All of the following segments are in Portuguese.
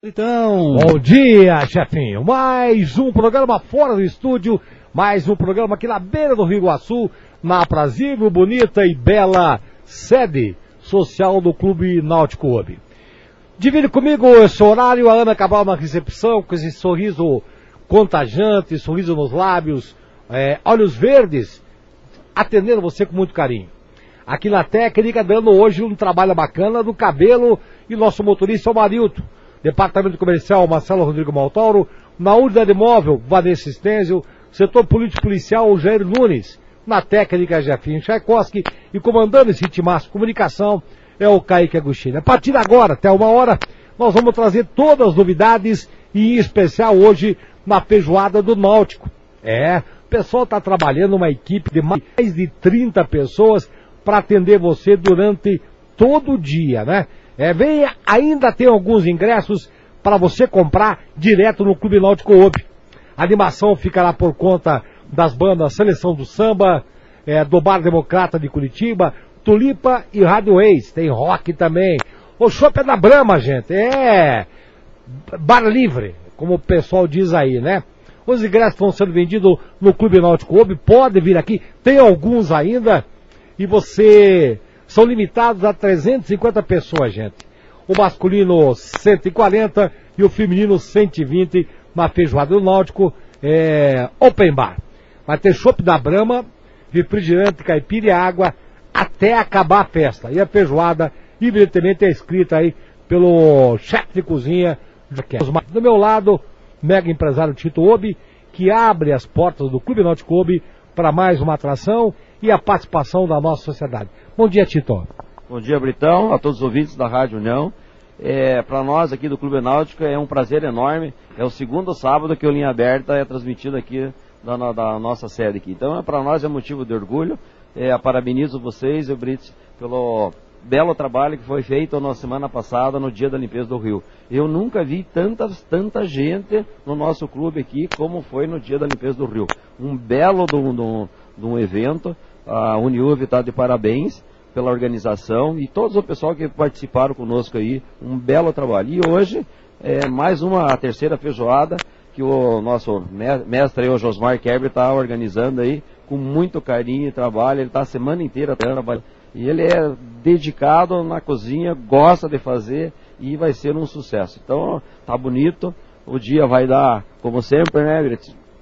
Então, bom dia, chefinho. Mais um programa fora do estúdio, mais um programa aqui na beira do Rio Iguaçu, na aprazível, bonita e bela sede social do Clube Náutico Hub. Divide comigo esse horário, a Ana Cabral na recepção, com esse sorriso contagiante, sorriso nos lábios, é, olhos verdes, atendendo você com muito carinho. Aqui na técnica, dando hoje um trabalho bacana do cabelo e nosso motorista, o Marilto Departamento Comercial Marcelo Rodrigo Maltauro, na unidade móvel Vanessa Stenzio, setor político policial Jair Nunes, na técnica Jefinho Tchaikovsky e comandando esse timaço comunicação é o Kaique Agostinho. A partir de agora, até uma hora, nós vamos trazer todas as novidades e em especial hoje na feijoada do Náutico. É, o pessoal está trabalhando uma equipe de mais de 30 pessoas para atender você durante todo o dia, né? É, venha, ainda tem alguns ingressos para você comprar direto no Clube Náutico Ope. A animação ficará por conta das bandas Seleção do Samba, é, do Bar Democrata de Curitiba, Tulipa e Rádio Ex. Tem rock também. O shopping é da Brama, gente. É bar livre, como o pessoal diz aí, né? Os ingressos estão sendo vendidos no Clube Náutico Obe. Pode vir aqui. Tem alguns ainda. E você são limitados a 350 pessoas, gente. O masculino 140 e o feminino 120 na feijoada do Náutico, é, open bar. Vai ter chopp da Brama, refrigerante, caipira e água até acabar a festa. E a feijoada, evidentemente, é escrita aí pelo chefe de cozinha. Do meu lado, mega empresário Tito Obi, que abre as portas do Clube Náutico Obi para mais uma atração e a participação da nossa sociedade. Bom dia, Tito. Bom dia, Britão, a todos os ouvintes da Rádio União. É, para nós aqui do Clube Náutico é um prazer enorme. É o segundo sábado que o Linha Aberta é transmitido aqui da, da nossa sede aqui. Então, é, para nós é motivo de orgulho. É, parabenizo vocês e o Brits pelo belo trabalho que foi feito na semana passada no dia da limpeza do Rio. Eu nunca vi tanta, tanta gente no nosso clube aqui como foi no dia da limpeza do Rio. Um belo de um evento. A Uniuv está de parabéns pela organização e todos o pessoal que participaram conosco aí. Um belo trabalho. E hoje é mais uma terceira feijoada que o nosso mestre, o Josmar Kerber, está organizando aí com muito carinho e trabalho. Ele está a semana inteira trabalhando e ele é dedicado na cozinha, gosta de fazer e vai ser um sucesso. Então, tá bonito. O dia vai dar, como sempre, né?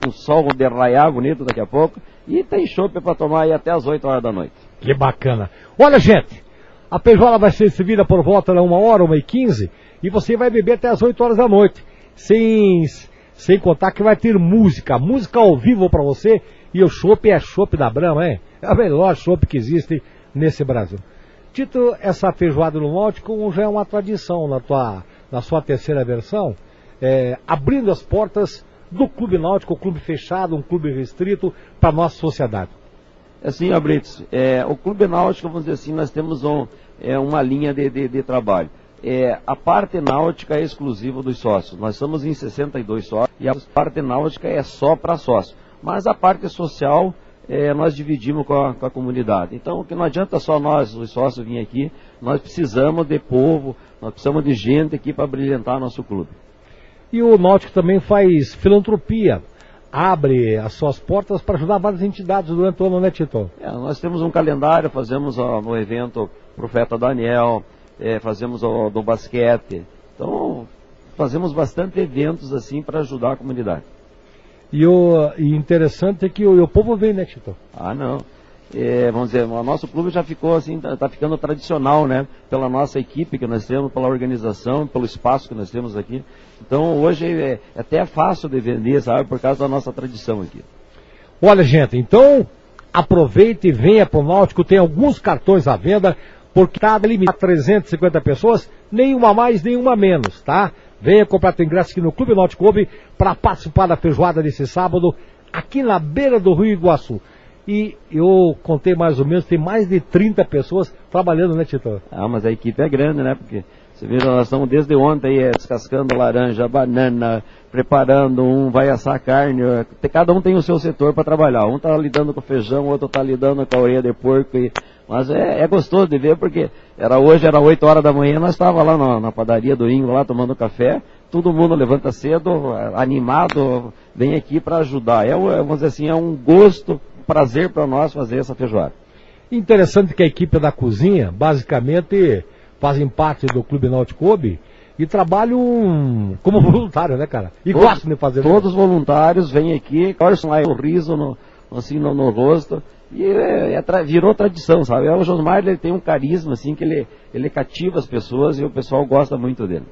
Um sol de raiar bonito daqui a pouco. E tem chopp para tomar aí até as 8 horas da noite. Que bacana. Olha, gente, a feijoada vai ser servida por volta de uma hora, uma e quinze, e você vai beber até as 8 horas da noite. Sem, sem contar que vai ter música, música ao vivo para você. E o chopp é chopp da Brama, hein? É o melhor chopp que existe nesse Brasil. Tito, essa feijoada no Náutico já é uma tradição na, tua, na sua terceira versão, é, abrindo as portas do Clube Náutico, um clube fechado, um clube restrito para a nossa sociedade. Assim, Abritos, é, o Clube Náutico, vamos dizer assim, nós temos um, é, uma linha de, de, de trabalho. É, a parte náutica é exclusiva dos sócios. Nós somos em 62 sócios e a parte náutica é só para sócios. Mas a parte social é, nós dividimos com a, com a, comunidade. Então, que não adianta só nós, os sócios, vir aqui, nós precisamos de povo, nós precisamos de gente aqui para brilhantar nosso clube. E o Náutico também faz filantropia, abre as suas portas para ajudar várias entidades durante o ano, né, Tito? É, nós temos um calendário, fazemos ó, no evento Profeta Daniel, é, fazemos o do basquete. Então, fazemos bastante eventos assim para ajudar a comunidade. E o e interessante é que o, o povo vem, né, Tito? Ah, não. É, vamos dizer, o nosso clube já ficou assim, está tá ficando tradicional, né? Pela nossa equipe que nós temos, pela organização, pelo espaço que nós temos aqui. Então hoje é, é até fácil de vender, sabe, por causa da nossa tradição aqui. Olha, gente, então aproveite e venha para o Náutico, tem alguns cartões à venda, porque está limitado a 350 pessoas, nenhuma mais, nenhuma menos, tá? Venha comprar teu ingresso aqui no Clube Náutico Clube para participar da feijoada desse sábado, aqui na beira do Rio Iguaçu. E eu contei mais ou menos, tem mais de 30 pessoas trabalhando, né, Tito? Ah, mas a equipe é grande, né? Porque você vê, nós estamos desde ontem aí, é, descascando laranja, banana, preparando, um vai assar carne. Cada um tem o seu setor para trabalhar. Um está lidando com feijão, outro está lidando com a orelha de porco. E, mas é, é, gostoso de ver porque era hoje, era 8 horas da manhã, nós estávamos lá na, na, padaria do Ingo, lá tomando café, todo mundo levanta cedo, animado, vem aqui para ajudar. É, vamos dizer assim, é um gosto, prazer para nós fazer essa feijoada. Interessante que a equipe da cozinha, basicamente, fazem parte do Clube Náutico Obi e trabalham como voluntário, né, cara? E todos, gostam de fazer Todos os voluntários vêm aqui, torcem lá o riso no, assim, no, no rosto. E é, é, virou tradição, sabe? O Josmar ele tem um carisma, assim, que ele, ele cativa as pessoas e o pessoal gosta muito dele.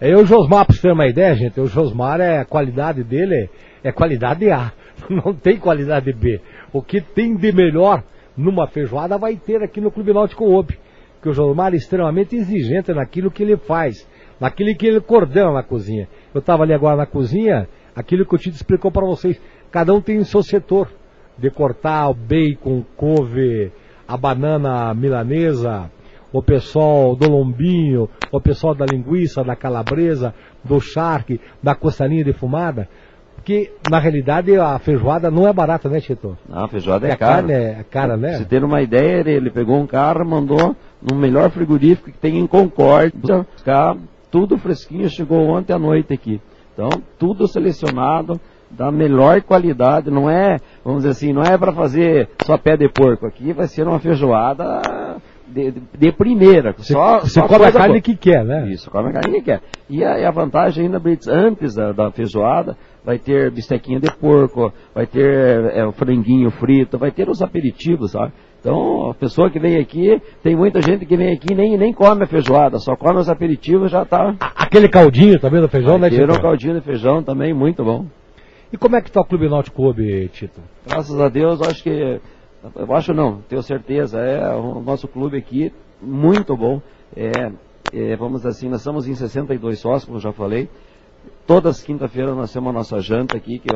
É, o Josmar, para você ter uma ideia, gente, o Josmar, é, a qualidade dele é, é qualidade A, não tem qualidade B. O que tem de melhor numa feijoada vai ter aqui no Clube Náutico Ope. Porque o Josmar é extremamente exigente naquilo que ele faz, naquilo que ele coordena na cozinha. Eu estava ali agora na cozinha, aquilo que o Tito explicou para vocês. Cada um tem o seu setor de cortar o bacon, couve, a banana milanesa, o pessoal do lombinho, o pessoal da linguiça, da calabresa, do charque, da costalinha defumada. Porque, na realidade, a feijoada não é barata, né, Tito? Não, a feijoada é, é cara. Carne é cara, né? Se ter uma ideia, ele pegou um carro, mandou no melhor frigorífico que tem em Concórdia, ficar tudo fresquinho, chegou ontem à noite aqui. Então, tudo selecionado, da melhor qualidade, não é, vamos dizer assim, não é para fazer só pé de porco. Aqui vai ser uma feijoada de, de primeira. Você, só, você só come a carne boa. que quer, né? Isso, come a carne que quer. E a, a vantagem ainda, Brits, antes da, da, feijoada, vai ter bistequinha de porco, vai ter é, franguinho frito, vai ter os aperitivos, sabe? Então, a pessoa que vem aqui, tem muita gente que vem aqui e nem, nem come a feijoada, só come os aperitivos já tá. Aquele caldinho também do feijão, vai né, Ter um caldinho de feijão também, muito bom. E como é que está o Clube Náutico Clube, Tito? Graças a Deus, acho que. Eu acho não, tenho certeza. É o nosso clube aqui, muito bom. É, é, vamos assim, nós estamos em 62 sócios, como eu já falei. Todas as quinta-feiras nós temos a nossa janta aqui, que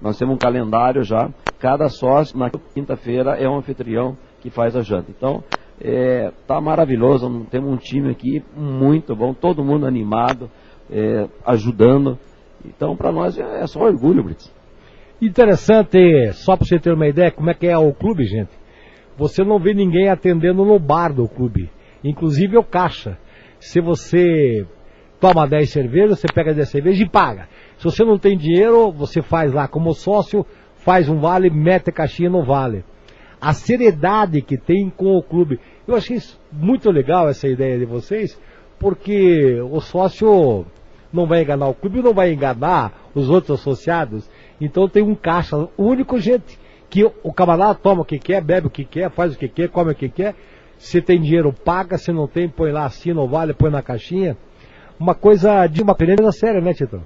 nós temos um calendário já. Cada sócio, na quinta-feira, é um anfitrião que faz a janta. Então, é, tá maravilhoso. Temos um time aqui muito bom, todo mundo animado, é, ajudando. Então, para nós é, é só orgulho, Brits. Interessante, só para você ter uma ideia, como é que é o clube, gente. Você não vê ninguém atendendo no bar do clube, inclusive o caixa. Se você toma 10 cervejas, você pega 10 cervejas e paga. Se você não tem dinheiro, você faz lá como sócio, faz um vale, mete a caixinha no vale. A seriedade que tem com o clube. Eu achei muito legal essa ideia de vocês, porque o sócio não vai enganar o clube, não vai enganar os outros associados. Então tem um caixa único, gente, que o camarada toma o que quer, bebe o que quer, faz o que quer, come o que quer. Se tem dinheiro, paga. Se não tem, põe lá, assina o vale, põe na caixinha. Uma coisa de uma peneira séria, né, Tito?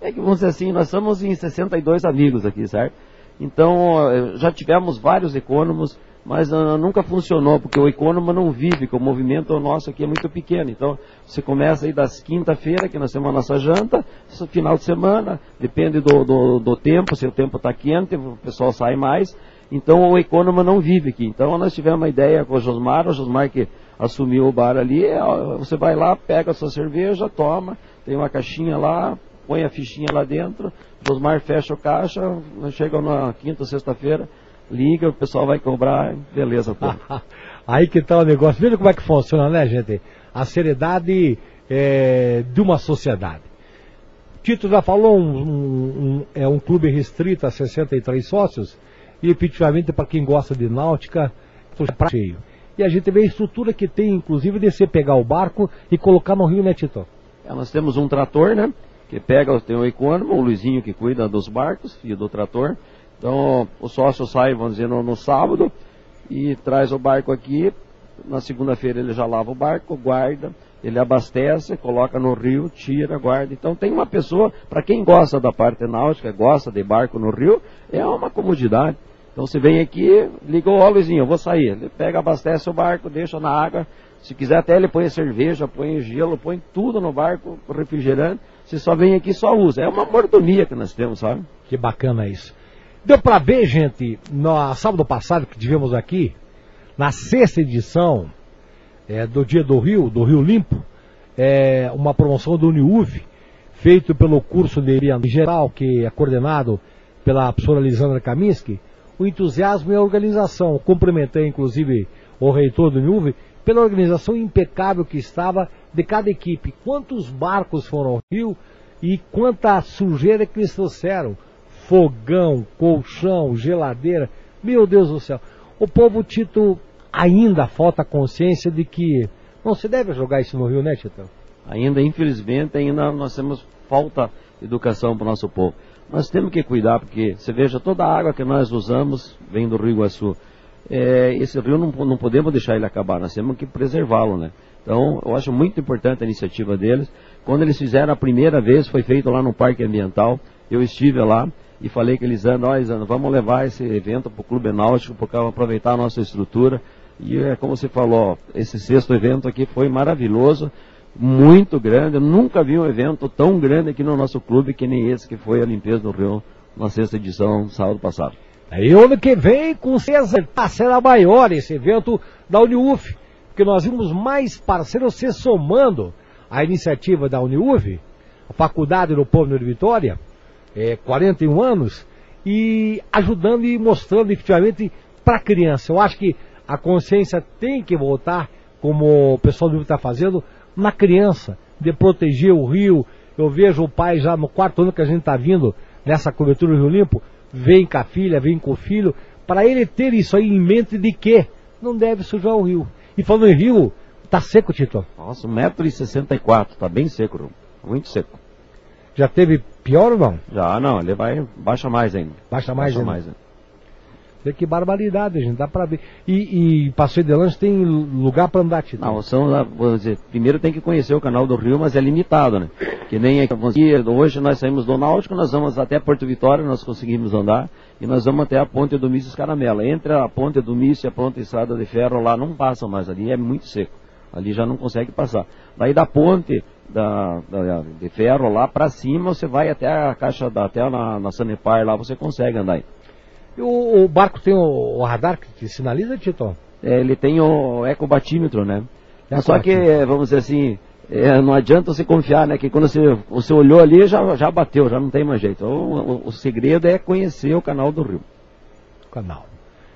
É que vamos dizer assim, nós somos em 62 amigos aqui, certo? Então, eh, já tivemos vários econômicos mas uh, nunca funcionou, porque o econômico não vive, que o movimento nosso aqui é muito pequeno. Então, você começa aí das quinta-feira, que nós temos a nossa janta, final de semana, depende do, do, do tempo, se o tempo está quente, o pessoal sai mais. Então, o econômico não vive aqui. Então, nós tivemos uma ideia com o Josmar, o Josmar que assumiu o bar ali, é, você vai lá, pega a sua cerveja, toma, tem uma caixinha lá, põe a fichinha lá dentro, Josmar fecha o caixa, chega na quinta, sexta-feira, liga, o pessoal vai cobrar, beleza. Aí que tá o negócio. Veja como é que funciona, né, gente? A seriedade é, de uma sociedade. Tito já falou, um, um, é um clube restrito a 63 sócios, e efetivamente para quem gosta de náutica, é cheio. E a gente vê a estrutura que tem, inclusive, de você pegar o barco e colocar no rio, né, Tito? É, nós temos um trator, né? Que pega, tem o econômico, o Luizinho que cuida dos barcos, filho do trator. Então o sócio sai, vamos dizer, no, no sábado e traz o barco aqui. Na segunda-feira ele já lava o barco, guarda, ele abastece, coloca no rio, tira, guarda. Então tem uma pessoa, para quem gosta da parte náutica, gosta de barco no rio, é uma comodidade. Então você vem aqui, liga o Luizinho, eu vou sair. Ele pega, abastece o barco, deixa na água. Se quiser até ele põe cerveja, põe gelo, põe tudo no barco, refrigerante. Você só vem aqui só usa. É uma mordomia que nós temos, sabe? Que bacana isso. Deu para ver, gente, no sábado passado que tivemos aqui, na sexta edição é, do Dia do Rio, do Rio Limpo, é, uma promoção do Uniuv, feito pelo curso de em geral, que é coordenado pela professora Lisandra Kaminski, o entusiasmo e a organização. Cumprimentei, inclusive, o reitor do Uniuv pela organização impecável que estava de cada equipe. Quantos barcos foram ao Rio, E quanta sujeira que eles trouxeram. Fogão, colchão, geladeira. Meu Deus do céu. O povo Tito ainda falta consciência de que não se deve jogar isso no Rio, né, Tito? Ainda, infelizmente, ainda nós temos falta de educação para o nosso povo. Nós temos que cuidar, porque você veja, toda a água que nós usamos vem do Rio Iguaçu. É, esse rio não, não podemos deixar ele acabar, nós temos que preservá-lo, né? Então, eu acho muito importante a iniciativa deles. Quando eles fizeram a primeira vez, foi feito lá no Parque Ambiental, eu estive lá e falei que eles andam, oh, vamos levar esse evento para o Clube Náutico, porque aproveitar a nossa estrutura. E é como você falou, esse sexto evento aqui foi maravilhoso muito grande. Eu nunca vi um evento tão grande aqui no nosso clube que nem esse que foi a limpeza do Rio na sexta edição, sábado passado. Aí ano que vem, com certeza, será maior esse evento da Uniuf, porque nós vimos mais parceiros se somando à iniciativa da Uniuf, a Faculdade do Povo de Vitória, é, 41 anos, e ajudando e mostrando efetivamente para a criança. Eu acho que a consciência tem que voltar, como o pessoal do está fazendo, na criança, de proteger o rio. Eu vejo o pai já no quarto ano que a gente está vindo nessa cobertura do Rio Limpo, vem com a filha, vem com o filho, para ele ter isso aí em mente de que não deve sujar o rio. E falando em rio, tá seco, Tito? Nossa, 1,64m, tá bem seco, muito seco. Já teve pior ou não? Já, não, ele vai, baixa mais ainda. Baixa mais baixa ainda. Mais ainda. Vê que barbaridade, gente, dá pra ver. E, e Passeio de Lanche tem lugar para andar, Tito? Não, são, vamos dizer, primeiro tem que conhecer o canal do Rio, mas é limitado, né? Que nem aqui, hoje nós saímos do Náutico, nós vamos até Porto Vitória, nós conseguimos andar, e nós vamos até a Ponte do Mício Caramela. Entre a Ponte do Mício e a Ponte Estrada de Ferro lá não passam mais, ali é muito seco. Ali já não consegue passar. Daí da ponte da, da de ferro lá para cima, você vai até a caixa, da, até na, na Sanepar lá, você consegue andar. E o, o barco tem o, o, radar que te sinaliza, Tito? É, ele tem o ecobatímetro, né? É Só que, vamos dizer assim, é, não adianta você confiar, né? Que quando você, você olhou ali, já, já bateu, já não tem mais jeito. O, o, o segredo é conhecer o canal do Rio. Canal.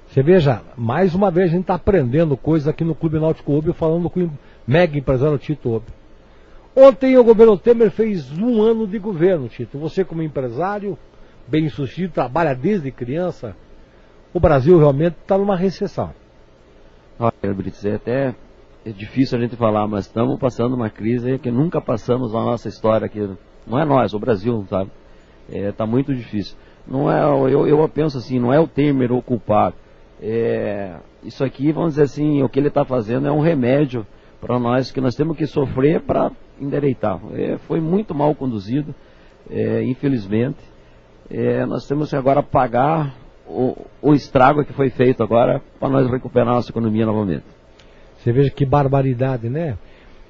Você veja, mais uma vez a gente está aprendendo coisas aqui no Clube Náutico Ubi, falando com o mega empresário Tito Ubi. Ontem o governo Temer fez um ano de governo, Tito. Você como empresário, bem sucedido, trabalha desde criança, o Brasil realmente está numa recessão. Olha, Brits, é até é difícil a gente falar, mas estamos passando uma crise que nunca passamos na nossa história aqui. Não é nós, o Brasil, sabe? Está é, tá muito difícil. Não é, eu, eu penso assim, não é o Temer o culpado. É, isso aqui, vamos dizer assim, o que ele está fazendo é um remédio para nós que nós temos que sofrer para endereitar. É, foi muito mal conduzido, é, infelizmente é, nós temos que agora pagar o, o estrago que foi feito agora para nós recuperar a nossa economia novamente. Você veja que barbaridade, né?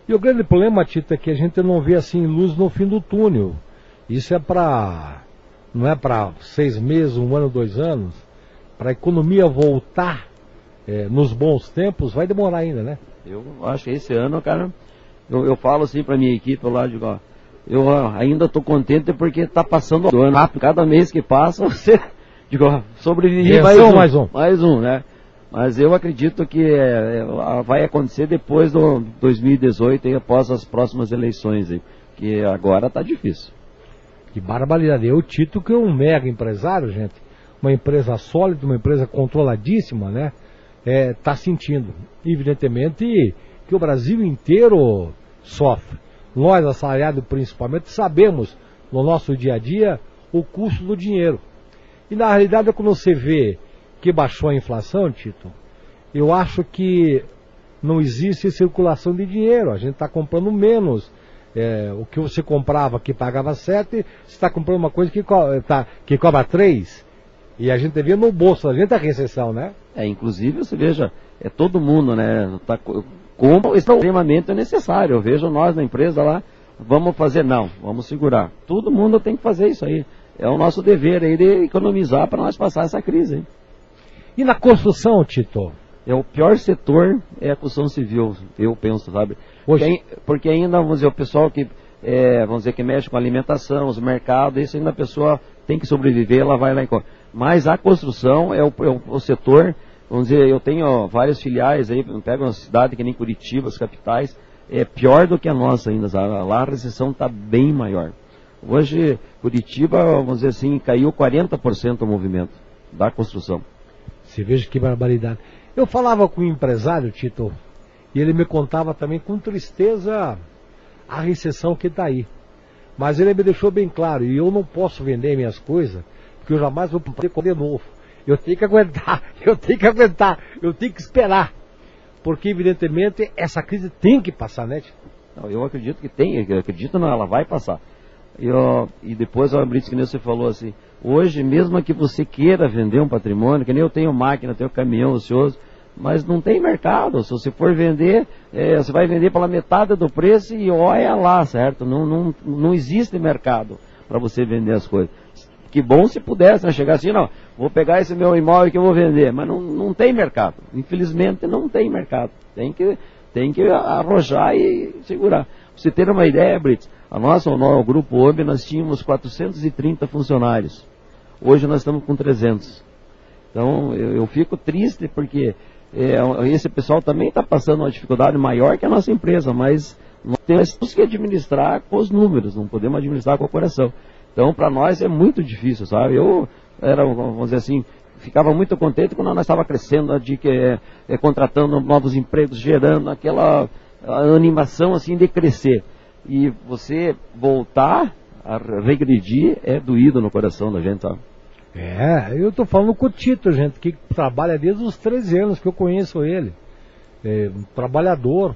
E o grande problema, Tito, é que a gente não vê assim luz no fim do túnel. Isso é para. não é para seis meses, um ano, dois anos. Para a economia voltar é, nos bons tempos, vai demorar ainda, né? Eu acho que esse ano, cara, eu, eu falo assim para minha equipe lá, digo, ó, eu ainda estou contente porque está passando o ano rápido. Cada mês que passa, você digo, sobrevive mais um, mais um. Mais um, né? Mas eu acredito que é, é, vai acontecer depois do 2018 e após as próximas eleições, aí, que agora está difícil. Que barbaridade. Eu, Tito, que é um mega empresário, gente, uma empresa sólida, uma empresa controladíssima, né? Está é, sentindo, evidentemente, que o Brasil inteiro sofre nós assalariados principalmente, sabemos no nosso dia a dia o custo do dinheiro. E na realidade, quando você vê que baixou a inflação, Tito, eu acho que não existe circulação de dinheiro. A gente está comprando menos. É, o que você comprava que pagava 7, você está comprando uma coisa que, co tá, que cobra 3. E a gente vê no bolso, a gente a recessão, né? É, inclusive, você veja, é todo mundo, né? Tá, como extremamente necessário. Eu vejo nós na empresa lá, vamos fazer, não, vamos segurar. Todo mundo tem que fazer isso aí. É o nosso dever aí de economizar para nós passar essa crise. Hein? E na construção, Tito? É o pior setor é a construção civil, eu penso, sabe? Porque, porque ainda, vamos dizer, o pessoal que, é, vamos dizer, que mexe com alimentação, os mercados, isso ainda a pessoa tem que sobreviver, ela vai lá e Mas a construção é o, é o setor Vamos dizer, eu tenho várias filiais aí, pega uma cidade que nem Curitiba, as capitais, é pior do que a nossa ainda. Lá a recessão está bem maior. Hoje, Curitiba, vamos dizer assim, caiu 40% o movimento da construção. Você veja que barbaridade. Eu falava com um empresário, Tito, e ele me contava também com tristeza a recessão que está aí. Mas ele me deixou bem claro, e eu não posso vender minhas coisas, porque eu jamais vou poder de novo. Eu tenho que aguentar, eu tenho que aguentar, eu tenho que esperar. Porque, evidentemente, essa crise tem que passar, né? Não, eu acredito que tem, eu acredito não, ela vai passar. Eu, e depois, o Brits, que nem você falou assim, hoje, mesmo que você queira vender um patrimônio, que nem eu tenho máquina, tenho caminhão ocioso, mas não tem mercado. Se você for vender, é, você vai vender pela metade do preço e olha lá, certo? Não, não, não existe mercado para você vender as coisas. Que bom se pudesse né? chegar assim, não, vou pegar esse meu imóvel que eu vou vender, mas não, não tem mercado. Infelizmente não tem mercado. Tem que, tem que arrojar e segurar. Pra você ter uma ideia, Brits, a nossa, o nosso grupo OB, nós tínhamos 430 funcionários. Hoje nós estamos com 300. Então eu, eu fico triste porque é, esse pessoal também está passando uma dificuldade maior que a nossa empresa, mas nós temos que administrar com os números, não podemos administrar com o coração. Então, para nós é muito difícil, sabe? Eu era, vamos dizer assim, ficava muito contente quando nós estava crescendo, de que é, é, contratando novos empregos, gerando aquela animação assim de crescer. E você voltar a regredir é doído no coração da gente, sabe? É, eu estou falando com o Tito, gente, que trabalha desde os 13 anos que eu conheço ele. É, um trabalhador,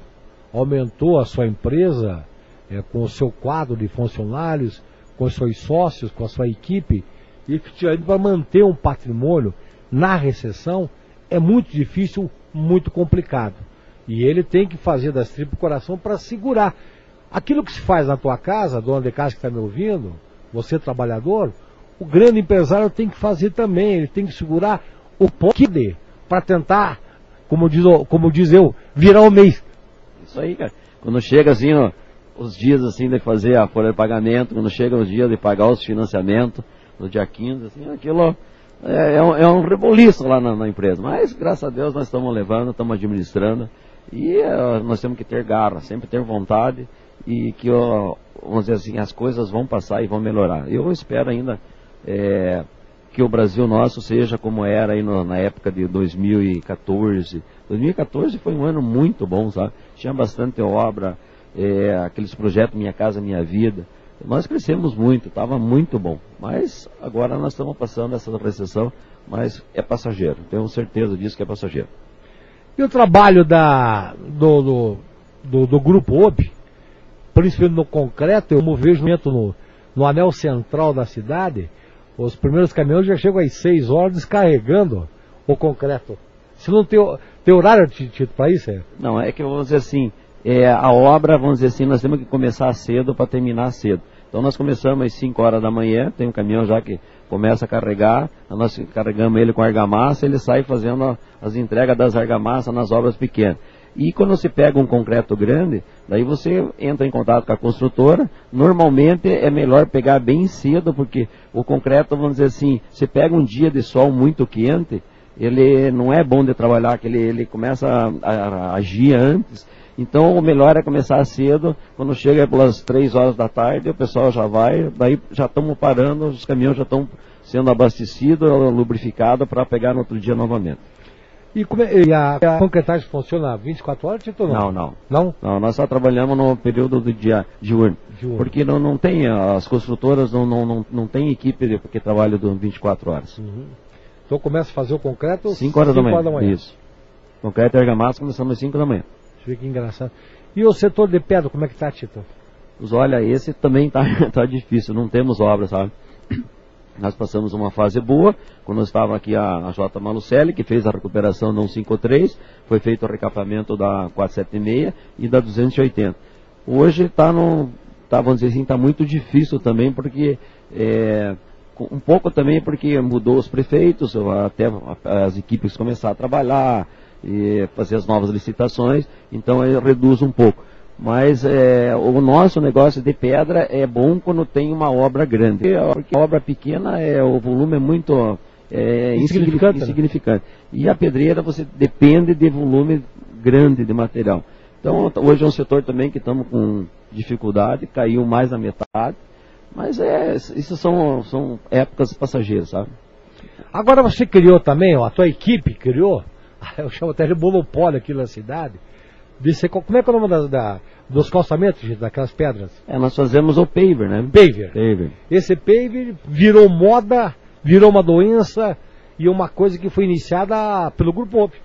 aumentou a sua empresa é, com o seu quadro de funcionários, com os seus sócios, com a sua equipe, e efetivamente para manter um patrimônio na recessão é muito difícil, muito complicado. E ele tem que fazer das tripas coração para segurar. Aquilo que se faz na tua casa, dona de casa que está me ouvindo, você trabalhador, o grande empresário tem que fazer também, ele tem que segurar o poder para tentar, como diz, como diz eu, virar o mês. Isso aí, cara. Quando chega assim, ó, os dias assim de fazer a folha de pagamento, quando chega os dias de pagar os financiamentos, no dia 15, assim, aquilo é, é, um, é um reboliço lá na, na, empresa. Mas, graças a Deus, nós estamos levando, estamos administrando. E uh, nós temos que ter garra, sempre ter vontade e que, uh, vamos dizer assim, as coisas vão passar e vão melhorar. Eu espero ainda é, que o Brasil nosso seja como era aí no, na época de 2014. 2014 foi um ano muito bom, sabe? Tinha bastante obra, é, aqueles projetos Minha Casa Minha Vida. Nós crescemos muito, estava muito bom. Mas agora nós estamos passando essa recessão, mas é passageiro. Tenho certeza disso que é passageiro. E o trabalho da, do, do, do, do Grupo OB, principalmente no concreto, eu vejo no, no anel central da cidade, os primeiros caminhões já chegam às 6 horas descarregando o concreto. Se não tem, tem horário, Tito, para isso? É? Não, é que vamos dizer assim, é, a obra, vamos dizer assim, nós temos que começar cedo para terminar cedo. Então nós começamos às 5 horas da manhã, tem um caminhão já que começa a carregar, nós carregamos ele com argamassa, ele sai fazendo as entregas das argamassas nas obras pequenas. E quando você pega um concreto grande, daí você entra em contato com a construtora. Normalmente é melhor pegar bem cedo, porque o concreto, vamos dizer assim, você pega um dia de sol muito quente, ele não é bom de trabalhar, que ele, ele começa a, a, agir antes. Então o melhor é começar cedo, quando chega pelas três horas da tarde, o pessoal já vai, daí já estamos parando, os caminhões já estão sendo abastecidos, lubrificados para pegar no outro dia novamente. E, é, e a, a concretagem funciona 24 horas, Tito? Não, não. Não? Não, nós só trabalhamos no período do dia diurno. diurno. Porque não, não tem, as construtoras não, não, não, não tem equipe que trabalha 24 horas. Uhum. Então começa a fazer o concreto 5 horas, horas, da manhã. Isso. Concreto e argamassa começamos às 5 da manhã. Que engraçado. E o setor de pedra, como é que está, Tito? Olha, esse também está tá difícil, não temos obras, sabe? Nós passamos uma fase boa, quando estava aqui a, a J. Malucelli, que fez a recuperação da 153, foi feito o recapamento da 476 e da 280. Hoje está. Tá, vamos dizer assim, está muito difícil também, porque é, um pouco também porque mudou os prefeitos, até as equipes começaram a trabalhar, e fazer as novas licitações, então reduz um pouco. Mas é, o nosso negócio de pedra é bom quando tem uma obra grande. Porque a obra pequena, é, o volume é muito é, insignificante. insignificante. E a pedreira você depende de volume grande de material. Então hoje é um setor também que estamos com dificuldade, caiu mais da metade. Mas é, isso são, são épocas passageiras, sabe? Agora você criou também, ó, a tua equipe criou, eu chamo até de monopólio aqui na cidade, de como é que é o nome da, da, dos calçamentos, gente, daquelas pedras? É, nós fazemos o paver, né? Paver. Paver. Esse paver virou moda, virou uma doença e uma coisa que foi iniciada pelo Grupo OP.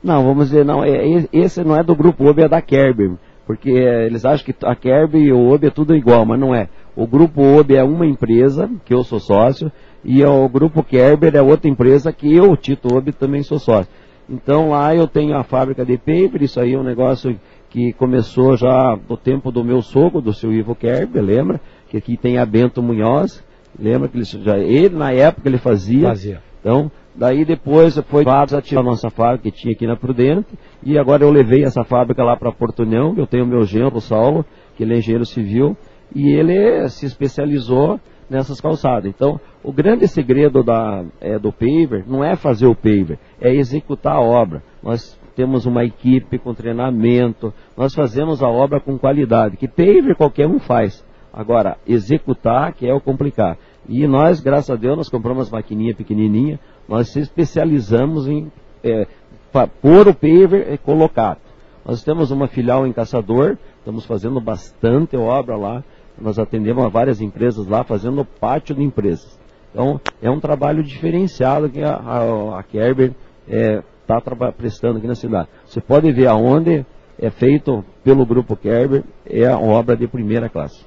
Não, vamos dizer, não, é, esse não é do Grupo OB, é da Kerber. Porque eles acham que a Kerber e o OB é tudo igual, mas não é. O Grupo OB é uma empresa, que eu sou sócio, e o Grupo Kerber é outra empresa que eu, Tito OB, também sou sócio. Então lá eu tenho a fábrica de paper, isso aí é um negócio que começou já no tempo do meu sogro, do seu Ivo Kerber, lembra? Que aqui tem a Bento Munhoz, lembra que ele, já, ele na época ele fazia. Fazia. Então, daí depois foi a nossa fábrica que tinha aqui na Prudente, e agora eu levei essa fábrica lá para Porto União, eu tenho meu genro, o Saulo, que ele é engenheiro civil, e ele se especializou nessas calçadas. Então, o grande segredo da, é, do paver não é fazer o paver, é executar a obra. Nós temos uma equipe com treinamento, nós fazemos a obra com qualidade, que paver qualquer um faz. Agora, executar que é o complicar. E nós, graças a Deus, nós compramos maquininha pequenininha, nós se especializamos em é, pôr o paver e colocar. Nós temos uma filial em Caçador, estamos fazendo bastante obra lá, nós atendemos a várias empresas lá, fazendo pátio de empresas. Então, é um trabalho diferenciado que a, a, a Kerber está é, prestando aqui na cidade. Você pode ver aonde é feito pelo Grupo Kerber, é uma obra de primeira classe.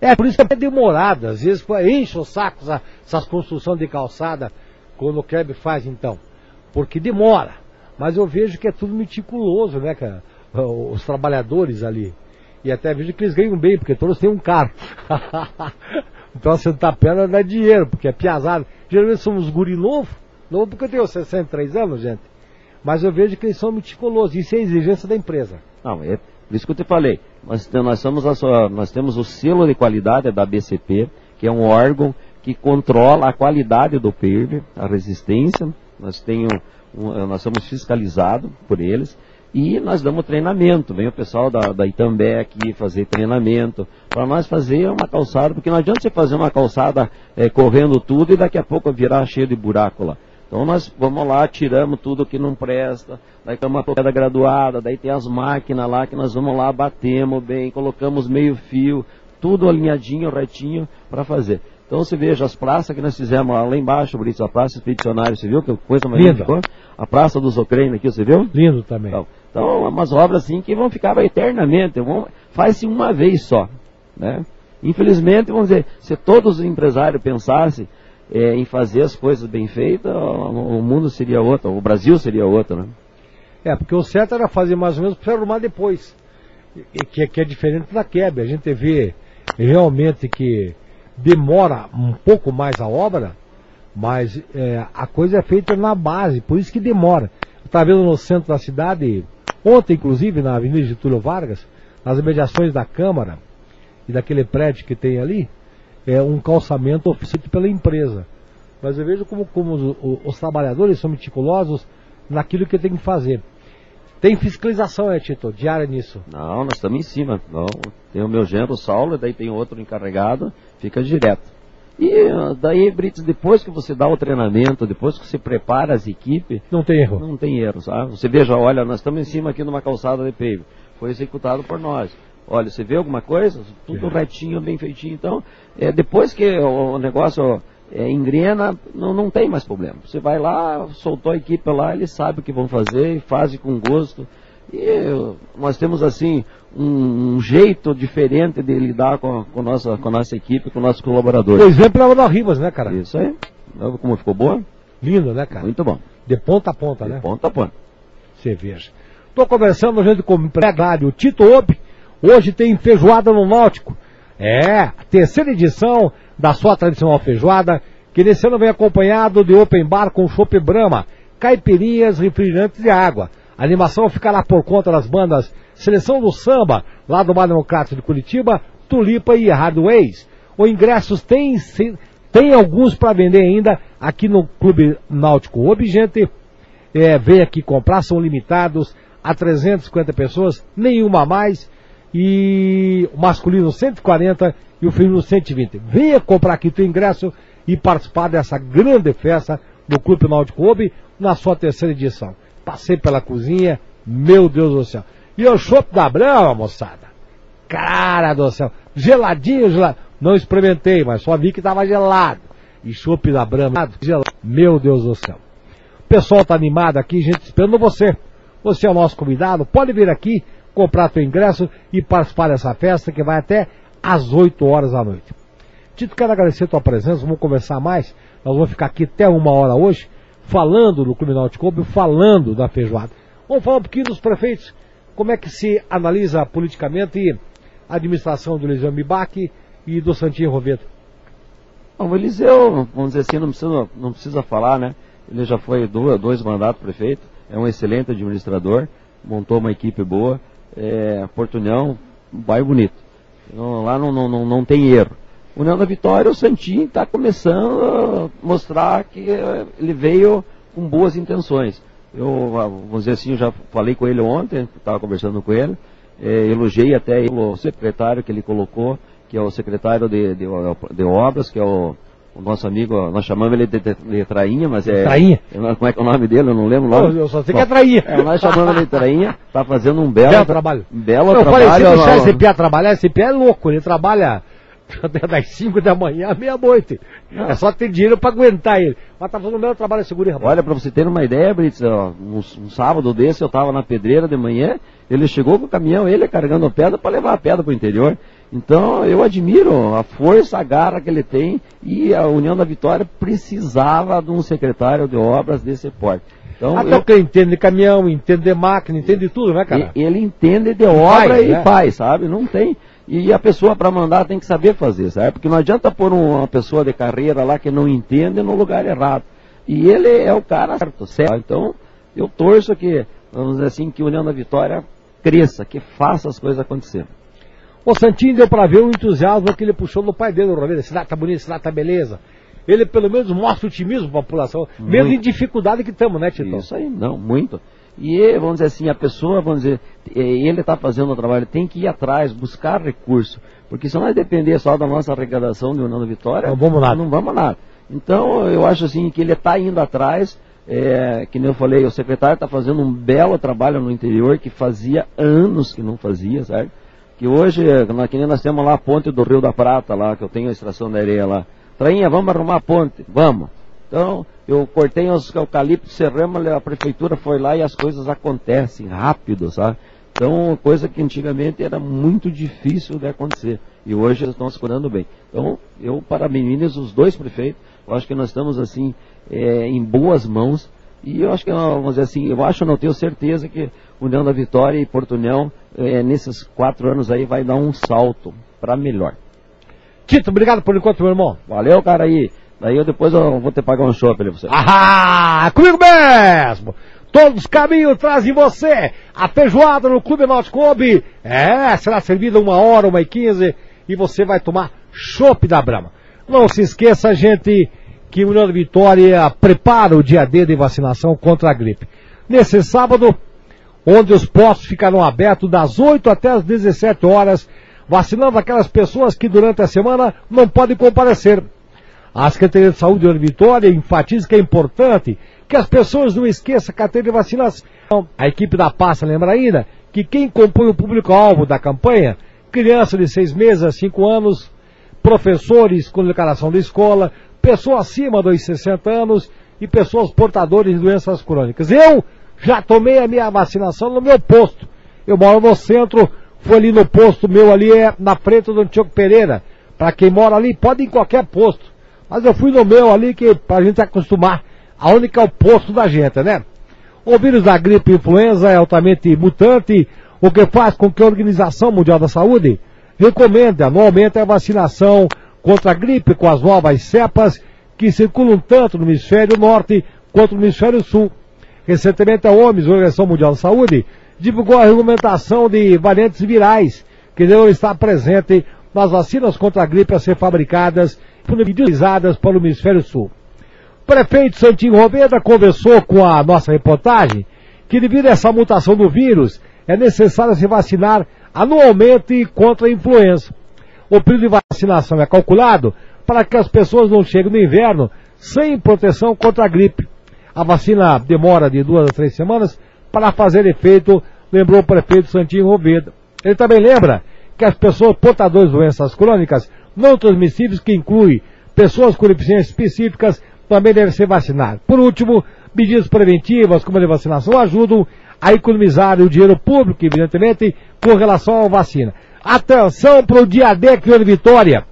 É, por isso que é demorada. Às vezes enche o saco essa, essas construções de calçada quando o Kerber faz então. Porque demora. Mas eu vejo que é tudo meticuloso, né, cara? Os trabalhadores ali. E até vejo que eles ganham bem, porque todos têm um carro. então sentar perna dá dinheiro, porque é piazado. Geralmente somos guri novo, novo porque eu tenho 63 anos, gente. Mas eu vejo que eles são meticulosos, isso é exigência da empresa. Não, é por isso que eu te falei. Nós, nós, somos a, nós temos o selo de qualidade da BCP, que é um órgão que controla a qualidade do PIRB, a resistência. Nós, tenho, um, nós somos fiscalizados por eles. E nós damos treinamento, vem o pessoal da, da Itambé aqui fazer treinamento, para nós fazer uma calçada, porque não adianta você fazer uma calçada é, correndo tudo e daqui a pouco virar cheio de buraco lá. Então nós vamos lá, tiramos tudo que não presta, daí tem uma pedra graduada, daí tem as máquinas lá que nós vamos lá, batemos bem, colocamos meio fio, tudo alinhadinho, retinho para fazer. Então você veja as praças que nós fizemos lá, embaixo, Brito, a Praça Expedicionária, você viu que coisa mais linda? A Praça dos Ocrenes aqui, você viu? Lindo também. Então, então umas obras assim que vão ficar eternamente, faz-se uma vez só. Né? Infelizmente, vamos dizer, se todos os empresários pensassem é, em fazer as coisas bem feitas, o, o mundo seria outro, o Brasil seria outro, né? É, porque o certo era fazer mais ou menos para arrumar depois. Que, que é diferente da quebra. A gente vê realmente que demora um pouco mais a obra, mas é, a coisa é feita na base, por isso que demora. Está vendo no centro da cidade, ontem inclusive na Avenida Getúlio Vargas, nas mediações da Câmara e daquele prédio que tem ali, é um calçamento feito pela empresa. Mas eu vejo como, como os, os, trabalhadores são meticulosos naquilo que tem que fazer. Tem fiscalização, é, Tito, diária nisso? Não, nós estamos em cima. Não. Tem o meu genro, Saulo, daí tem outro encarregado, fica direto. E daí, Brits, depois que você dá o treinamento, depois que você prepara as equipes. Não tem erro. Não tem erro, sabe? Você veja, olha, nós estamos em cima aqui numa calçada de pave. Foi executado por nós. Olha, você vê alguma coisa? Tudo é. retinho, bem feitinho. Então, é, depois que o negócio é, engrena, não, não tem mais problema. Você vai lá, soltou a equipe lá, eles sabem o que vão fazer, fazem com gosto. E nós temos assim um, um, jeito diferente de lidar com, com, nossa, com a nossa equipe, com nossos colaboradores. O exemplo é o da Rivas, né, cara? Isso aí. Como ficou boa? Lindo, né, cara? Muito bom. De ponta a ponta, de né? De ponta a ponta. Você veja. Estou conversando gente com o empresário Tito Obi. Hoje tem feijoada no Náutico. É, a terceira edição da sua tradicional feijoada, que nesse ano vem acompanhado de open bar com chopp Brahma, caipirinhas, refrigerantes e água. A animação ficará por conta das bandas Seleção do Samba, lá do Bar Democrático de Curitiba, Tulipa e Hardways. Os ingressos tem, tem alguns para vender ainda aqui no Clube Náutico Obigente. É, vem aqui comprar, são limitados a 350 pessoas, nenhuma a mais. e o masculino 140 e o feminino 120. Venha comprar aqui teu ingresso e participar dessa grande festa do Clube Náutico Clube na sua terceira edição. Passei pela cozinha, meu Deus do céu. E o chopp da Brama, moçada. Cara do céu. Geladinho, gelado. Não experimentei, mas só vi que estava gelado. E chopp da Brama, gelado. Meu Deus do céu. O pessoal tá animado aqui, gente, esperando você. Você é o nosso convidado, pode vir aqui, comprar seu ingresso e participar dessa festa que vai até às 8 horas da noite. Tito, quero agradecer a tua presença, vamos conversar mais. Nós vamos ficar aqui até uma hora hoje, falando do Clube Náutico Clube, falando da feijoada. Vamos falar um pouquinho dos prefeitos, como é que se analisa politicamente a administração do Eliseu Mibac e do Santinho Roveto. O Eliseu, vamos dizer assim, não precisa, não precisa falar, né? Ele já foi dois, dois mandatos prefeito, é um excelente administrador, montou uma equipe boa, é, Portunhão, um bairro bonito. Lá não, não, não, não tem erro. União da Vitória, o Santinho está começando a mostrar que eh, ele veio com boas intenções. Eu, ah, vamos dizer assim, eu já falei com ele ontem, estava conversando com ele, eh, elogiei até o secretário que ele colocou, que é o secretário de, de, de obras, que é o, o, nosso amigo, nós chamamos ele de, de, de Trainha, mas é. Trainha? Como é que é o nome dele? Eu não lembro o nome. Eu só sei Bom, que é Trainha. É, nós chamamos ele de Trainha, está fazendo um belo, belo trabalho. Belo eu trabalho. Falei, se deixar esse Pia trabalhar, esse Pia é louco, ele trabalha das 5 da manhã à meia-noite. É só ter dinheiro para aguentar ele. Mas tá fazendo o meu trabalho seguro, rapaz. Olha, para você ter uma ideia, Brits, ó, um, um, sábado desse eu tava na pedreira de manhã, ele chegou com o caminhão, ele carregando pedra para levar a pedra pro interior. Então eu admiro a força, a garra que ele tem e a União da Vitória precisava de um secretário de obras desse porte. Então, Até eu... que entende de caminhão, entende de máquina, entende de tudo, né, cara? Ele entende de obra faz, e né? faz, sabe? Não tem. E a pessoa para mandar tem que saber fazer, sabe? Porque não adianta pôr uma pessoa de carreira lá que não entende no lugar errado. E ele é o cara certo, certo? Então, eu torço que, vamos dizer assim, que o União da Vitória cresça, que faça as coisas acontecerem. O Santinho deu para ver o entusiasmo que ele puxou no pai dele, o Ronaldo. Cidade tá bonita, cidade tá beleza. Ele pelo menos mostra otimismo para a população, muito. mesmo em dificuldade que estamos, né, Tito? Isso aí, não, muito. E, vamos dizer assim, a pessoa, vamos dizer, eh, ele está fazendo o trabalho, tem que ir atrás, buscar recurso. Porque se nós depender só da nossa arrecadação de União Vitória, não vamos nada. Não vamos nada. Então, eu acho assim que ele está indo atrás, é, que nem eu falei, o secretário está fazendo um belo trabalho no interior que fazia anos que não fazia, certo? Que hoje, que nem nós temos lá a ponte do Rio da Prata, lá, que eu tenho a extração da areia lá. Trainha, vamos arrumar a ponte? Vamos. Então, eu cortei os eucaliptos, cerramos, a prefeitura foi lá e as coisas acontecem rápido, sabe? Então, coisa que antigamente era muito difícil de acontecer. E hoje eles estão se curando bem. Então, eu parabenizo os dois prefeitos. Eu acho que nós estamos, assim, é, em boas mãos. E eu acho que, vamos dizer assim, eu acho, não tenho certeza que União da Vitória e Porto União, é, nesses quatro anos aí, vai dar um salto para melhor. Tito, obrigado por enquanto, meu irmão. Valeu, cara aí. Daí eu depois eu vou ter que pagar um ali pra você. Ah, comigo mesmo! Todos os caminhos trazem você a feijoada no Clube Náutico Clube. É, será servida uma hora, uma e quinze, e você vai tomar chopp da Brama. Não se esqueça, gente, que o União da Vitória prepara o dia D de vacinação contra a gripe. Nesse sábado, onde os postos ficarão abertos das 8 até as 17 horas, vacinando aquelas pessoas que durante a semana não podem comparecer. A Secretaria de Saúde de Vitória enfatiza que é importante que as pessoas não esqueçam a carteira de vacinação. A equipe da pasta lembra ainda que quem compõe o público-alvo da campanha, crianças de seis meses a cinco anos, professores com declaração da escola, pessoas acima dos 60 anos e pessoas portadoras de doenças crônicas. Eu já tomei a minha vacinação no meu posto. Eu moro no centro, foi ali no posto meu ali, é na frente do Antioco Pereira. Para quem mora ali, pode ir em qualquer posto. Mas eu fui no meu ali, que pra gente acostumar, aonde que é o posto da gente, né? O vírus da gripe influenza é altamente mutante, o que faz com que a Organização Mundial da Saúde recomende anualmente a vacinação contra a gripe com as novas cepas que circulam tanto no hemisfério norte quanto no hemisfério sul. Recentemente a OMS, a Organização Mundial da Saúde, divulgou a regulamentação de variantes virais que devem estar presentes nas vacinas contra a gripe a ser fabricadas disponibilizadas para o Hemisfério Sul. O prefeito Santinho Roveda conversou com a nossa reportagem que devido a essa mutação do vírus é necessário se vacinar anualmente contra a influenza. O período de vacinação é calculado para que as pessoas não cheguem no inverno sem proteção contra a gripe. A vacina demora de duas a três semanas para fazer efeito, lembrou o prefeito Santinho Roveda. Ele também lembra que as pessoas portadoras de doenças crônicas não transmissíveis, que inclui pessoas com deficiências específicas, também devem ser vacinadas. Por último, medidas preventivas como a vacinação ajudam a economizar o dinheiro público, evidentemente, com relação à vacina. Atenção para o dia D aqui em Vitória.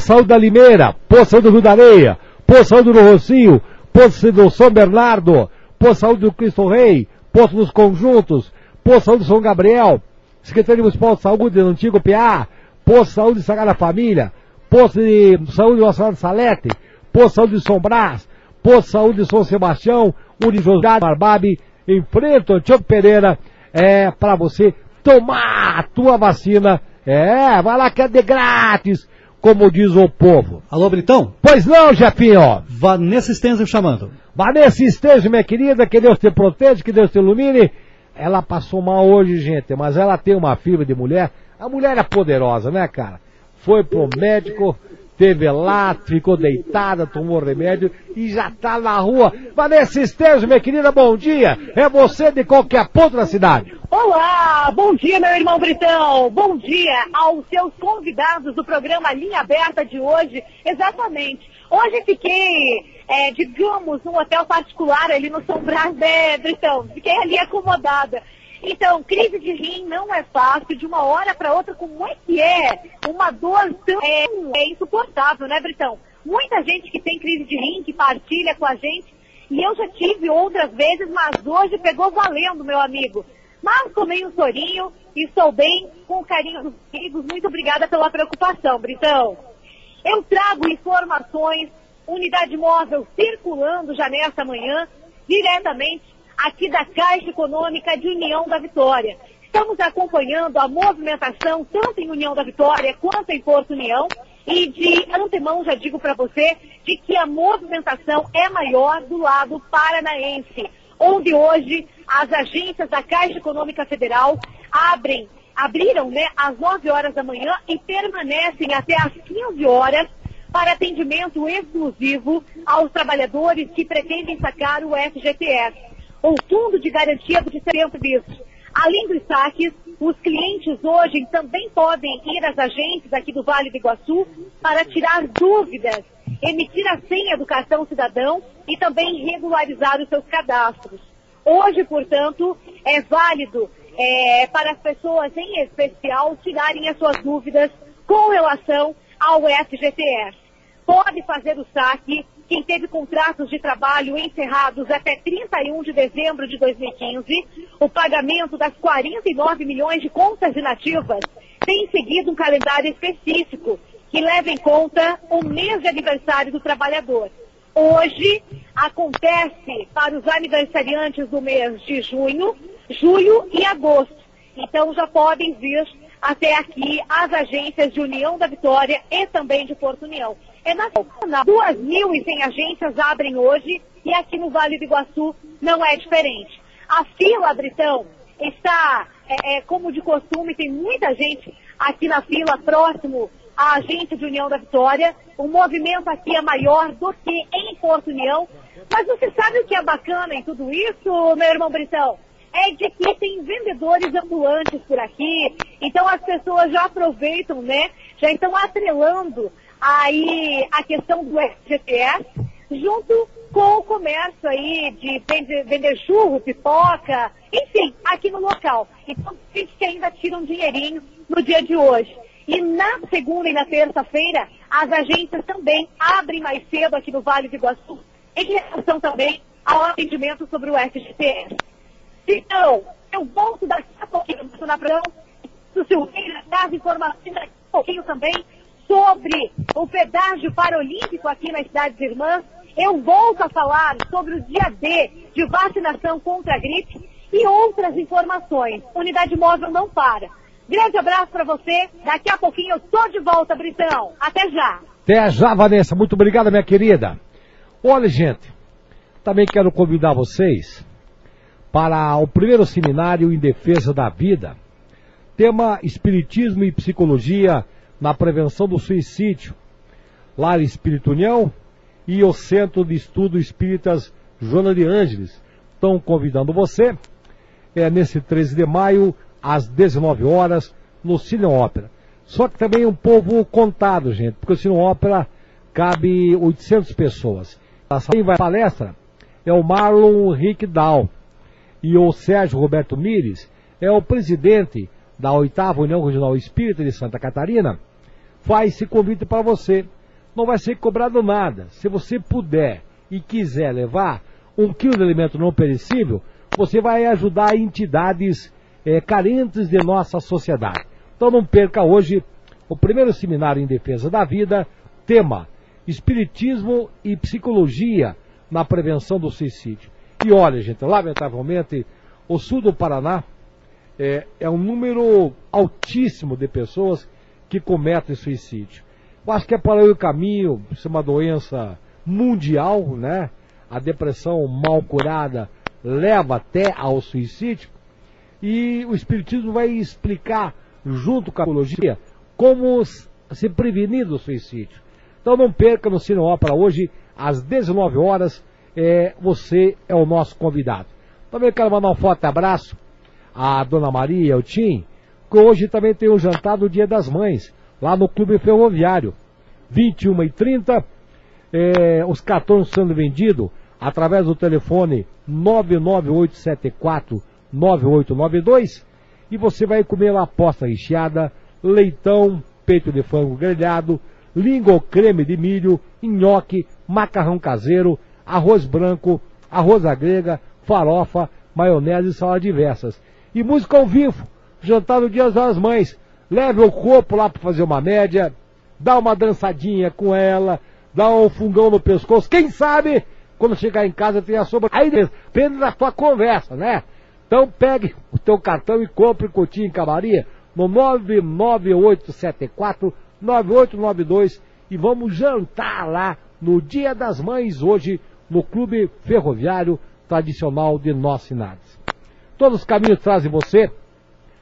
Saúde da Limeira, Saúde do Rio da Areia, Saúde do Rocinho, Posto do São Bernardo, Saúde do Cristo Rei, Posto dos Conjuntos, Saúde do São Gabriel, Secretaria Municipal de Saúde do Antigo PA, Posto Saúde de Sagrada Família, Posto de Saúde de Nossa Senhora de Salete, Posto Saúde de São Brás, Posto Saúde de São Sebastião, Unijosgado Barbabe, enfrenta o Antioco Pereira, é para você tomar a tua vacina. É, vai lá que é de grátis, como diz o povo. Alô, Britão? Pois não, Jefinho. Vanessa Stenzel chamando. Vanessa Stenzel, minha querida, que Deus te proteja, que Deus te ilumine. Ela passou mal hoje, gente, mas ela tem uma fibra de mulher. A mulher é poderosa, né, cara? Foi pro médico, teve lá, ficou deitada, tomou remédio e já tá na rua. Vanessa Estejo, minha querida, bom dia. É você de qualquer ponto da cidade. Olá, bom dia, meu irmão Britão. Bom dia aos seus convidados do programa Linha Aberta de hoje. Exatamente. Hoje fiquei, é, digamos, num hotel particular ali no São Brás, né, Britão? Fiquei ali acomodada. Então, crise de rim não é fácil, de uma hora para outra, como é que é? Uma dor tão é, é insuportável, né, Britão? Muita gente que tem crise de rim, que partilha com a gente, e eu já tive outras vezes, mas hoje pegou valendo, meu amigo. Mas tomei um sorinho e estou bem, com carinho dos amigos. Muito obrigada pela preocupação, Britão. Eu trago informações, unidade móvel circulando já nesta manhã, diretamente aqui da Caixa Econômica de União da Vitória. Estamos acompanhando a movimentação tanto em União da Vitória quanto em Porto União. E de antemão já digo para você de que a movimentação é maior do lado paranaense, onde hoje as agências da Caixa Econômica Federal abrem, abriram né, às 9 horas da manhã e permanecem até às 15 horas para atendimento exclusivo aos trabalhadores que pretendem sacar o FGTS ou Fundo de Garantia do Serviços. Além dos saques, os clientes hoje também podem ir às agências aqui do Vale do Iguaçu para tirar dúvidas, emitir a senha do cartão cidadão e também regularizar os seus cadastros. Hoje, portanto, é válido é, para as pessoas em especial tirarem as suas dúvidas com relação ao FGTS. Pode fazer o saque quem teve contratos de trabalho encerrados até 31 de dezembro de 2015, o pagamento das 49 milhões de contas inativas tem seguido um calendário específico que leva em conta o mês de aniversário do trabalhador. Hoje acontece para os aniversariantes do mês de junho, julho e agosto. Então já podem vir até aqui as agências de União da Vitória e também de Porto União. É nacional. 2.100 agências abrem hoje e aqui no Vale do Iguaçu não é diferente. A fila, Britão, está, é, é, como de costume, tem muita gente aqui na fila próximo à agência de União da Vitória. O movimento aqui é maior do que em Porto União. Mas você sabe o que é bacana em tudo isso, meu irmão Britão? É de que tem vendedores ambulantes por aqui, então as pessoas já aproveitam, né? Já estão atrelando aí a questão do FGTS, junto com o comércio aí de vender, vender churro, pipoca, enfim, aqui no local. Então, gente que ainda tira um dinheirinho no dia de hoje. E na segunda e na terça-feira, as agências também abrem mais cedo aqui no Vale do Iguaçu, em relação também ao atendimento sobre o FGTS. Então, eu volto daqui a pouquinho prão, do Silveira, das informações daqui a pouquinho também sobre o pedágio paralímpico aqui nas cidades irmãs. Eu volto a falar sobre o dia D de vacinação contra a gripe e outras informações. Unidade móvel não para. Grande abraço para você. Daqui a pouquinho eu tô de volta, Britão. Até já. Até já, Vanessa. Muito obrigado, minha querida. Olha, gente, também quero convidar vocês para o primeiro seminário em defesa da vida tema Espiritismo e Psicologia na Prevenção do Suicídio. Lar Espírito União e o Centro de Estudo Espíritas Joana de Ângeles estão convidando você é, nesse 13 de maio, às 19 horas, no Cine Ópera. Só que também um povo contado, gente, porque o Cine Ópera cabe 800 pessoas. Quem vai à palestra é o Marlon Rick Dow e o Sérgio Roberto Mires é o presidente da oitava União Regional Espírita de Santa Catarina. Faz esse convite para você. Não vai ser cobrado nada. Se você puder e quiser levar um quilo de alimento não perecível, você vai ajudar entidades é, carentes de nossa sociedade. Então não perca hoje o primeiro seminário em defesa da vida, tema Espiritismo e Psicologia na Prevenção do Suicídio. E olha, gente, lamentavelmente, o sul do Paraná é, é um número altíssimo de pessoas que cometem suicídio. Eu acho que é para o caminho, isso é uma doença mundial, né? A depressão mal curada leva até ao suicídio. E o Espiritismo vai explicar, junto com a psicologia, como se prevenir do suicídio. Então não perca no Cine Ópera hoje, às 19 horas, é, você é o nosso convidado. Também quero mandar um forte abraço à Dona Maria, o Tim, hoje também tem o um jantar do Dia das Mães, lá no Clube Ferroviário. 21h30, é, os cartões sendo vendidos através do telefone 99874 9892 e você vai comer lá posta recheada, leitão, peito de frango grelhado, língua ou creme de milho, nhoque, macarrão caseiro, arroz branco, arroz à grega, farofa, maionese e salada diversas. E música ao vivo, jantar no Dia das Mães. Leve o corpo lá para fazer uma média, dá uma dançadinha com ela, dá um fungão no pescoço. Quem sabe, quando chegar em casa tem a sobra. Aí depende da tua conversa, né? Então pegue o teu cartão e compre Coutinho em Camaria no 99874 9892 e vamos jantar lá no Dia das Mães hoje no Clube Ferroviário Tradicional de Nós Sinades. Todos os caminhos trazem você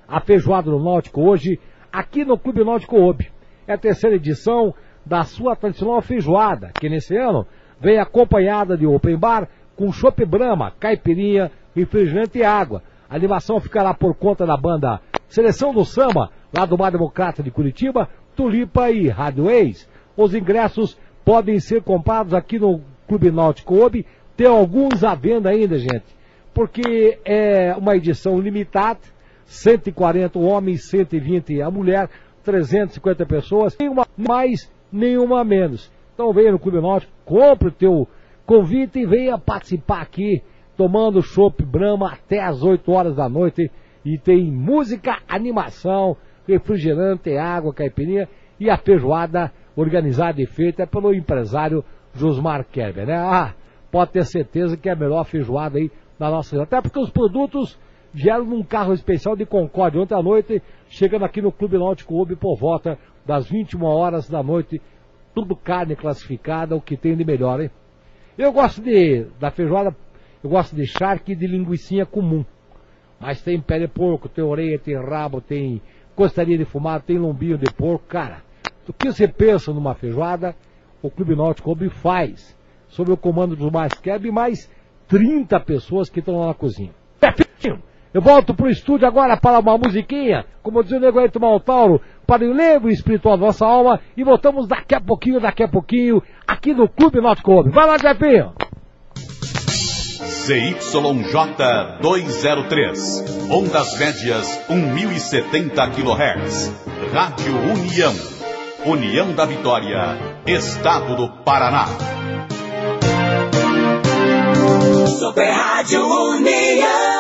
a feijoada no Náutico hoje aqui no Clube Náutico Obe. É a terceira edição da sua tradicional feijoada, que nesse ano vem acompanhada de open bar com chopp Brahma, caipirinha, refrigerante e água. A animação ficará por conta da banda Seleção do Samba, lá do Bar Democrata de Curitiba, Tulipa e Rádio Ex. Os ingressos podem ser comprados aqui no Clube Náutico Obi. Tem alguns à venda ainda, gente. Porque é uma edição limitada. 140 homens, 120 a mulher, 350 pessoas. Nenhuma mais, nenhuma menos. Então venha no Clube Náutico, compre o teu convite e venha participar aqui, tomando chopp Brahma até as 8 horas da noite. E tem música, animação, refrigerante, água, caipirinha e a feijoada organizada e feita pelo empresário Josmar Kerber, né? Ah, pode ter certeza que é a melhor feijoada aí da nossa região. Até porque os produtos vieram num carro especial de Concórdia ontem à noite, chegando aqui no Clube Náutico Clube por volta das 21 horas da noite, tudo carne classificada, o que tem de melhor, hein? Eu gosto de, da feijoada, eu gosto de charque e de linguiçinha comum. Mas tem pé de porco, tem orelha, tem rabo, tem costaria de fumado, tem lombinho de porco, cara. O que você pensa numa feijoada, o Clube Náutico Clube faz, sob o comando dos mais Keb mais 30 pessoas que estão lá na cozinha. Eu volto pro estúdio agora para uma musiquinha, como dizia o Nego Eito Maltauro, para o levo espiritual da nossa alma, e voltamos daqui a pouquinho, daqui a pouquinho, aqui no Clube Náutico Clube. Vai lá, Jeffinho! ZYJ 203. Ondas médias 1070 kHz. Rádio União. União da Vitória. Estado do Paraná. Super Rádio União.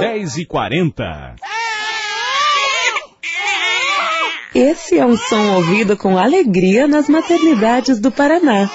10 e 40. Esse é um som ouvido com alegria nas maternidades do Paraná.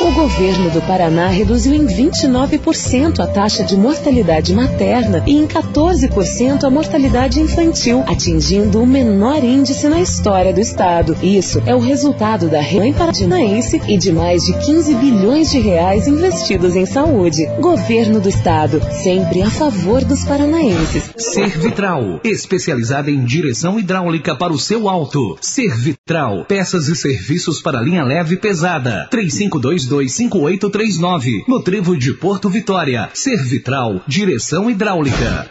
O governo do Paraná reduziu em 29% a taxa de mortalidade materna e em 14% a mortalidade infantil, atingindo o menor índice na história do estado. Isso é o resultado da Rei Paradinaense e de mais de 15 bilhões de reais investidos em saúde. Governo do estado, sempre a favor dos paranaenses. Servitral, especializada em direção hidráulica para o seu auto. Servitral, peças e serviços para linha leve e pesada. 35225839, no Trevo de Porto Vitória. Servitral, direção hidráulica.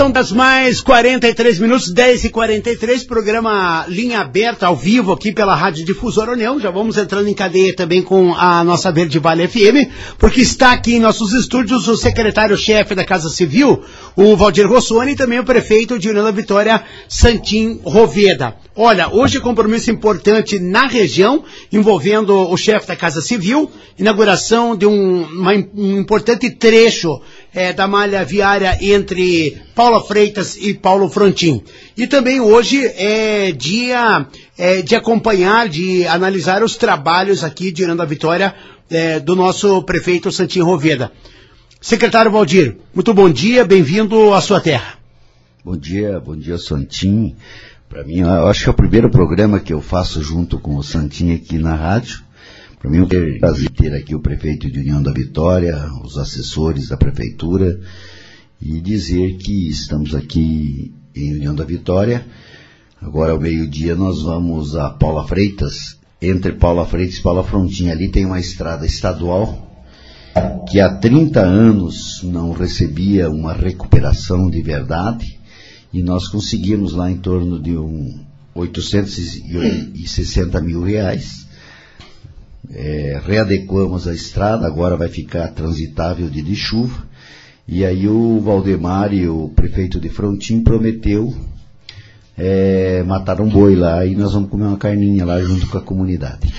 Agora 10 horas mais 43 minutos, 10 e 43, programa Linha Aberta ao vivo aqui pela Rádio Difusora União. Já vamos entrando em cadeia também com a nossa Verde Vale FM, porque está aqui em nossos estúdios o secretário-chefe da Casa Civil, o Valdir Rossoni, e também o prefeito de União da Vitória, Santim Roveda. Olha, hoje compromisso importante na região, envolvendo o chefe da Casa Civil, inauguração de um, uma- um importante trecho eh, da malha viária entre Paula Freitas e Paulo Frontin. E também hoje é dia eh, de acompanhar, de analisar os trabalhos aqui de União da Vitória eh, do nosso prefeito Santim Roveda. Secretário Valdir, muito bom dia, bem-vindo à sua terra. Bom dia, bom dia, Santim. Para mim, eu acho que é o primeiro programa que eu faço junto com o Santim aqui na rádio. Para mim é um prazer ter aqui o prefeito de União da Vitória, os assessores da prefeitura e dizer que estamos aqui em União da Vitória. Agora ao meio-dia nós vamos a Paula Freitas. Entre Paula Freitas e Paula Frontin, ali tem uma estrada estadual que há 30 anos não recebia uma recuperação de verdade e nós conseguimos lá em torno de um 860 mil reais. É, readequamos a estrada, agora vai ficar transitável dia de chuva. E aí o Valdemar e o prefeito de Frontin prometeu é, matar um boi lá e nós vamos comer uma carninha lá junto com a comunidade.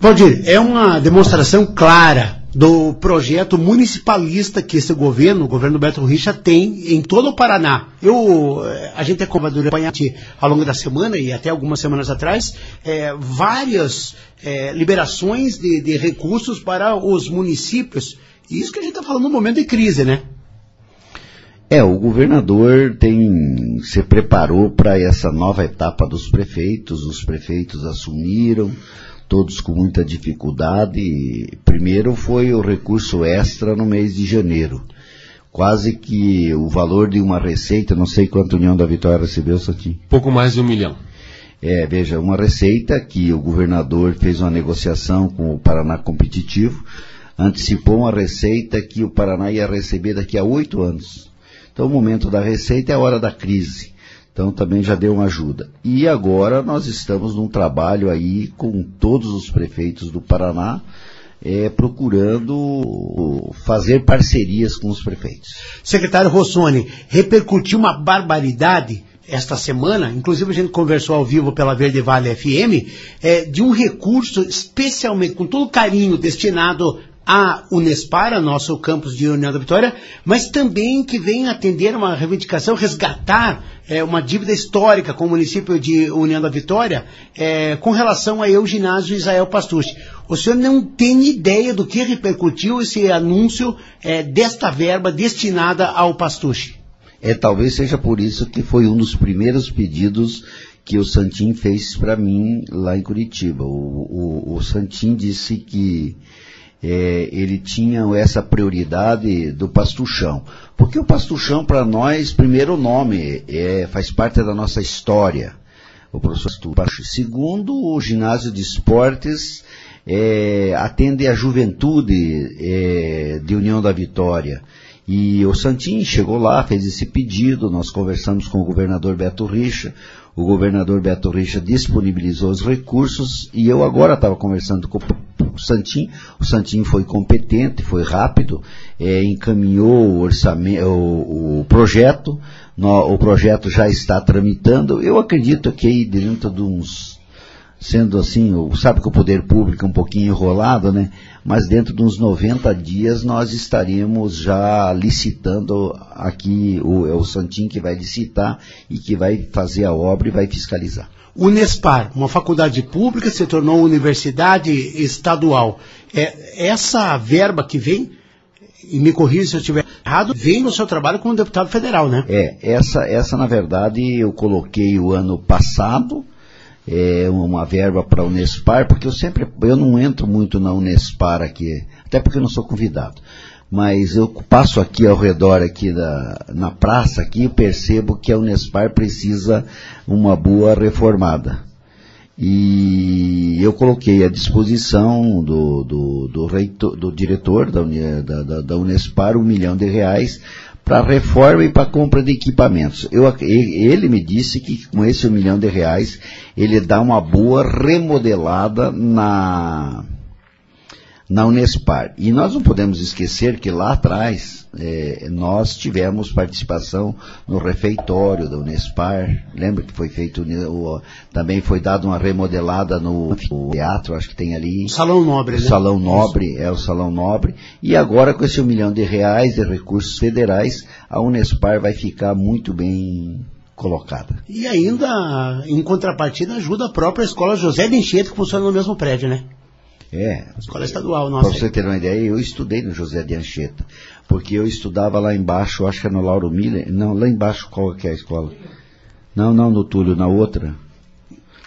Valdir, é uma demonstração clara do projeto municipalista que esse governo, o governo Beto Richa, tem em todo o Paraná. Eu, eh, a gente acompanhou durante ao longo da semana e até algumas semanas atrás eh, várias eh, liberações de, de recursos para os municípios. E isso que a gente está falando no momento de crise, né? É, o governador tem se preparou para essa nova etapa dos prefeitos, os prefeitos assumiram, todos com muita dificuldade. Primeiro foi o recurso extra no mês de janeiro. Quase que o valor de uma receita, não sei quanto a União da Vitória recebeu, Santinho. Pouco mais de um milhão. É, veja, uma receita que o governador fez uma negociação com o Paraná Competitivo, antecipou uma receita que o Paraná ia receber daqui a oito anos. Então o momento da receita é a hora da crise. Então também já deu uma ajuda. E agora nós estamos num trabalho aí com todos os prefeitos do Paraná, é, procurando fazer parcerias com os prefeitos. Secretário Rossoni, repercutiu uma barbaridade esta semana, inclusive a gente conversou ao vivo pela Verde Vale FM, é, de um recurso especialmente, com todo carinho, destinado a Unespar, nosso campus de União da Vitória, mas também que vem atender uma reivindicação, resgatar é, uma dívida histórica com o município de União da Vitória é, com relação a eu, ginásio Israel Pastucci. O senhor não tem ideia do que repercutiu esse anúncio é, desta verba destinada ao Pastucci? É, talvez seja por isso que foi um dos primeiros pedidos que o Santim fez para mim lá em Curitiba. O, o, o Santim disse que é, ele tinha essa prioridade do pastuchão. Porque o pastuchão, para nós, primeiro nome, é, faz parte da nossa história. O professor Pastucho. Segundo, o ginásio de esportes é, atende a juventude é, de União da Vitória. E o Santin chegou lá, fez esse pedido, nós conversamos com o governador Beto Richa, o governador Beto Richa disponibilizou os recursos e eu agora estava conversando com o Santim, o Santim foi competente, foi rápido, é, encaminhou o, orçamento, o, o projeto, no, o projeto já está tramitando, eu acredito que aí dentro de uns sendo assim, sabe que o poder público é um pouquinho enrolado, né? Mas dentro de uns 90 dias nós estaríamos já licitando aqui, o, é o Santim que vai licitar e que vai fazer a obra e vai fiscalizar. Unespar, uma faculdade pública, se tornou universidade estadual. É, essa verba que vem, e me corrija se eu estiver errado, vem no seu trabalho como deputado federal, né? É, essa, essa na verdade eu coloquei o ano passado, é, uma verba para a Unespar, porque eu sempre, eu não entro muito na Unespar aqui, até porque eu não sou convidado. Mas eu passo aqui ao redor aqui da, na praça aqui e percebo que a Unespar precisa uma boa reformada. E eu coloquei à disposição do, do, do, reitor, do diretor da, da, da Unespar um milhão de reais para reforma e para compra de equipamentos. Eu, ele me disse que com esse um milhão de reais ele dá uma boa remodelada na na Unespar. E nós não podemos esquecer que lá atrás é, nós tivemos participação no refeitório da Unespar. Lembra que foi feito, o, também foi dada uma remodelada no teatro, acho que tem ali. Salão Nobre, o né? Salão Nobre, é o Salão Nobre. E agora com esse um milhão de reais de recursos federais, a Unespar vai ficar muito bem colocada. E ainda, em contrapartida, ajuda a própria escola José de Enchete, que funciona no mesmo prédio, né? É. Escola estadual, nossa. Para você ter uma ideia, eu estudei no José de Anchieta, porque eu estudava lá embaixo, acho que é no Lauro Miller, não, lá embaixo qual que é a escola? Não, não no Túlio, na outra,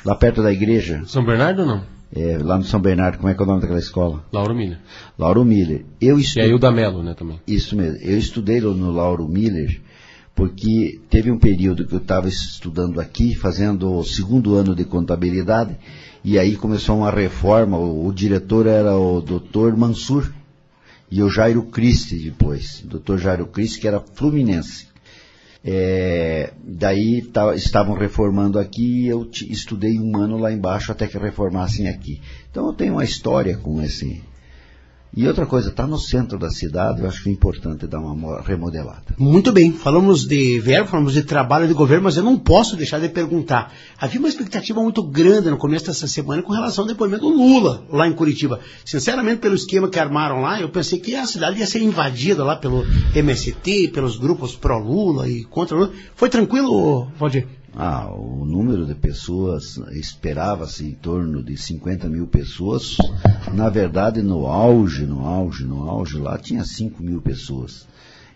lá perto da igreja. São Bernardo ou não? É, lá no São Bernardo, como é que é o nome daquela escola? Lauro Miller. Lauro Miller. Eu estu... E aí o da Melo, né, também. Isso mesmo. Eu estudei no Lauro Miller, porque teve um período que eu estava estudando aqui, fazendo o segundo ano de contabilidade, e aí começou uma reforma, o, o diretor era o Dr. Mansur, e o Jairo Christi depois, Dr. Jairo Christi, que era fluminense. É, daí tá, estavam reformando aqui e eu estudei um ano lá embaixo até que reformassem aqui. Então eu tenho uma história com esse. E outra coisa, está no centro da cidade, eu acho que é importante dar uma mo- remodelada. Muito bem, falamos de verbo, falamos de trabalho de governo, mas eu não posso deixar de perguntar. Havia uma expectativa muito grande no começo dessa semana com relação ao depoimento do Lula lá em Curitiba. Sinceramente, pelo esquema que armaram lá, eu pensei que a cidade ia ser invadida lá pelo MST, pelos grupos pró-Lula e contra Lula. Foi tranquilo, Valdir? Ah, o número de pessoas esperava-se em torno de 50 mil pessoas. Na verdade, no auge, no auge, no auge, lá tinha 5 mil pessoas.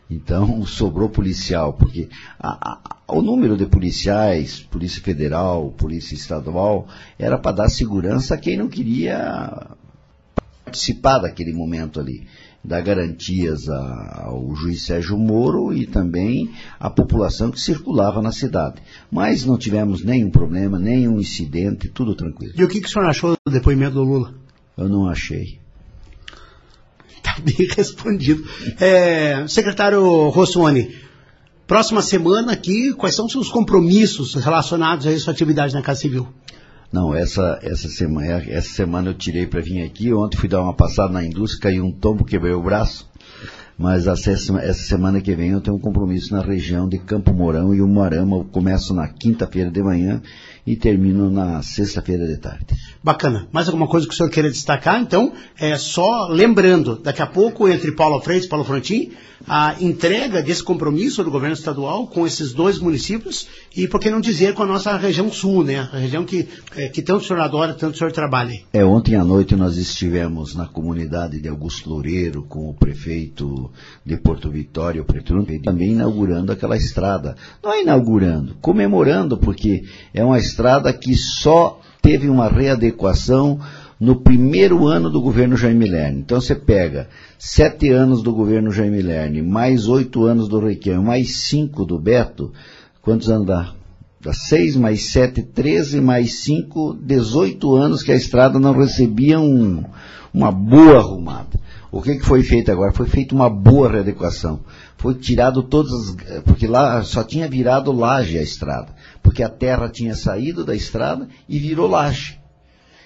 Então sobrou policial, porque a- a- o número de policiais, Polícia Federal, Polícia Estadual, era para dar segurança a quem não queria participar daquele momento ali, dar garantias ao juiz Sérgio Moro e também à população que circulava na cidade. Mas não tivemos nenhum problema, nenhum incidente, tudo tranquilo. E o que, que o senhor achou do depoimento do Lula? Eu não achei. Tá bem respondido. É, secretário Rossoni, próxima semana aqui, quais são os seus compromissos relacionados a sua atividade na Casa Civil? Não, essa, essa, semana, essa semana eu tirei para vir aqui. Ontem fui dar uma passada na indústria, caiu um tombo, quebrei o braço. Mas essa, semana que vem eu tenho um compromisso na região de Campo Mourão e Umuarama. Eu começo na quinta-feira de manhã e termino na sexta-feira de tarde. Bacana. Mais alguma coisa que o senhor queira destacar? Então, é só lembrando, daqui a pouco, entre Paulo Freitas e Paulo Frontin, a entrega desse compromisso do governo estadual com esses dois municípios e, por que não dizer, com a nossa região sul, né? A região que, é, que tanto o senhor adora, tanto o senhor trabalha. É, ontem à noite nós estivemos na comunidade de Augusto Loureiro com o prefeito de Porto Vitória, o prefeito também inaugurando aquela estrada. Não é inaugurando, comemorando, porque é uma estrada que só teve uma readequação no primeiro ano do governo Jaime Lerner. Então você pega sete anos do governo Jaime Lerner, mais oito anos do Requião, mais cinco do Beto, quantos anos dá? Dá seis mais sete, treze mais cinco, dezoito anos que a estrada não recebia um, uma boa arrumada. O que, que foi feito agora? Foi feita uma boa readequação. Foi tirado todas as, porque lá só tinha virado laje a estrada, porque a terra tinha saído da estrada e virou laje.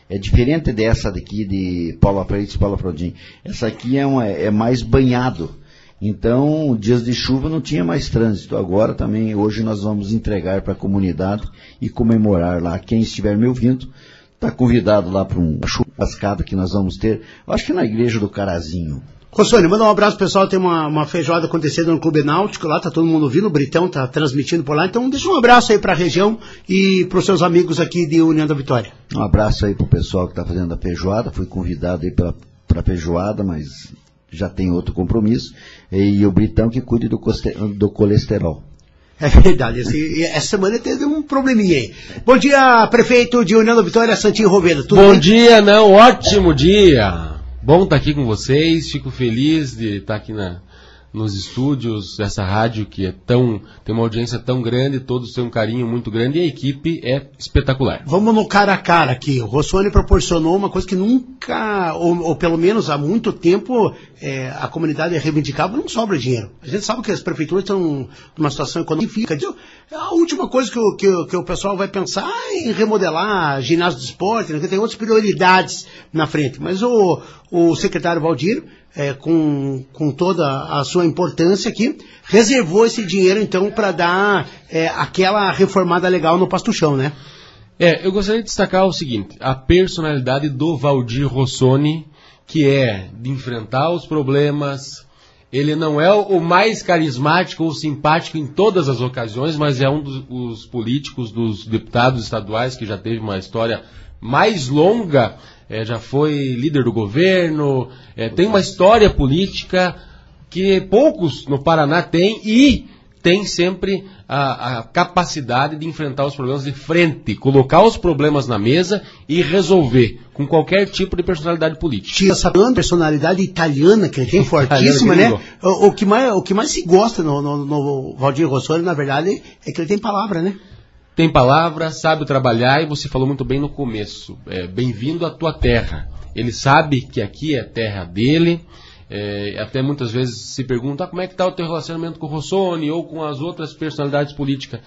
É diferente dessa daqui de Paula Freitas e Paula Frodin. Essa aqui é, uma, é mais banhado. Então, dias de chuva não tinha mais trânsito. Agora também, hoje nós vamos entregar para a comunidade e comemorar lá. Quem estiver me ouvindo, está convidado lá para um churrascada que nós vamos ter. Acho que na igreja do Carazinho. Rossoni, manda um abraço pessoal, tem uma, uma feijoada acontecendo no Clube Náutico, lá tá todo mundo ouvindo, o Britão tá transmitindo por lá, então deixa um abraço aí pra região e pros seus amigos aqui de União da Vitória. Um abraço aí pro pessoal que está fazendo a feijoada. Fui convidado aí para a feijoada, mas já tem outro compromisso. E o Britão que cuide do, do colesterol. É verdade, esse- essa semana teve um probleminha aí. Bom dia, prefeito de União da Vitória, Santinho Roveda. Tudo Bom bem? dia, não, ótimo dia. Bom estar aqui com vocês, fico feliz de estar aqui na, nos estúdios dessa rádio que é tão, tem uma audiência tão grande, todos têm um carinho muito grande e a equipe é espetacular. Vamos no cara a cara aqui. O Rossoni proporcionou uma coisa que nunca, ou, ou pelo menos há muito tempo, é, a comunidade reivindicava, não sobra dinheiro. A gente sabe que as prefeituras estão numa situação econômica. difícil. A última coisa que o, que, que o pessoal vai pensar é em remodelar ginásio de esporte, né, tem outras prioridades na frente. Mas o, o secretário Valdir, é, com, com toda a sua importância aqui, reservou esse dinheiro então para dar é, aquela reformada legal no pastuchão, né? É, eu gostaria de destacar o seguinte: a personalidade do Valdir Rossoni, que é de enfrentar os problemas. Ele não é o mais carismático ou simpático em todas as ocasiões, mas é um dos os políticos, dos deputados estaduais que já teve uma história mais longa, é, já foi líder do governo, é, tem uma história política que poucos no Paraná têm e tem sempre a, a capacidade de enfrentar os problemas de frente, colocar os problemas na mesa e resolver com qualquer tipo de personalidade política. tinha essa personalidade italiana que ele tem fortíssima, né? O, o que mais, o que mais se gosta no, no, no Valdir Rossoni, na verdade, é que ele tem palavra, né? Tem palavra, sabe trabalhar e você falou muito bem no começo. É, Bem-vindo à tua terra. Ele sabe que aqui é terra dele. é, até muitas vezes se pergunta ah, como é que está o teu relacionamento com o Rossoni ou com as outras personalidades políticas.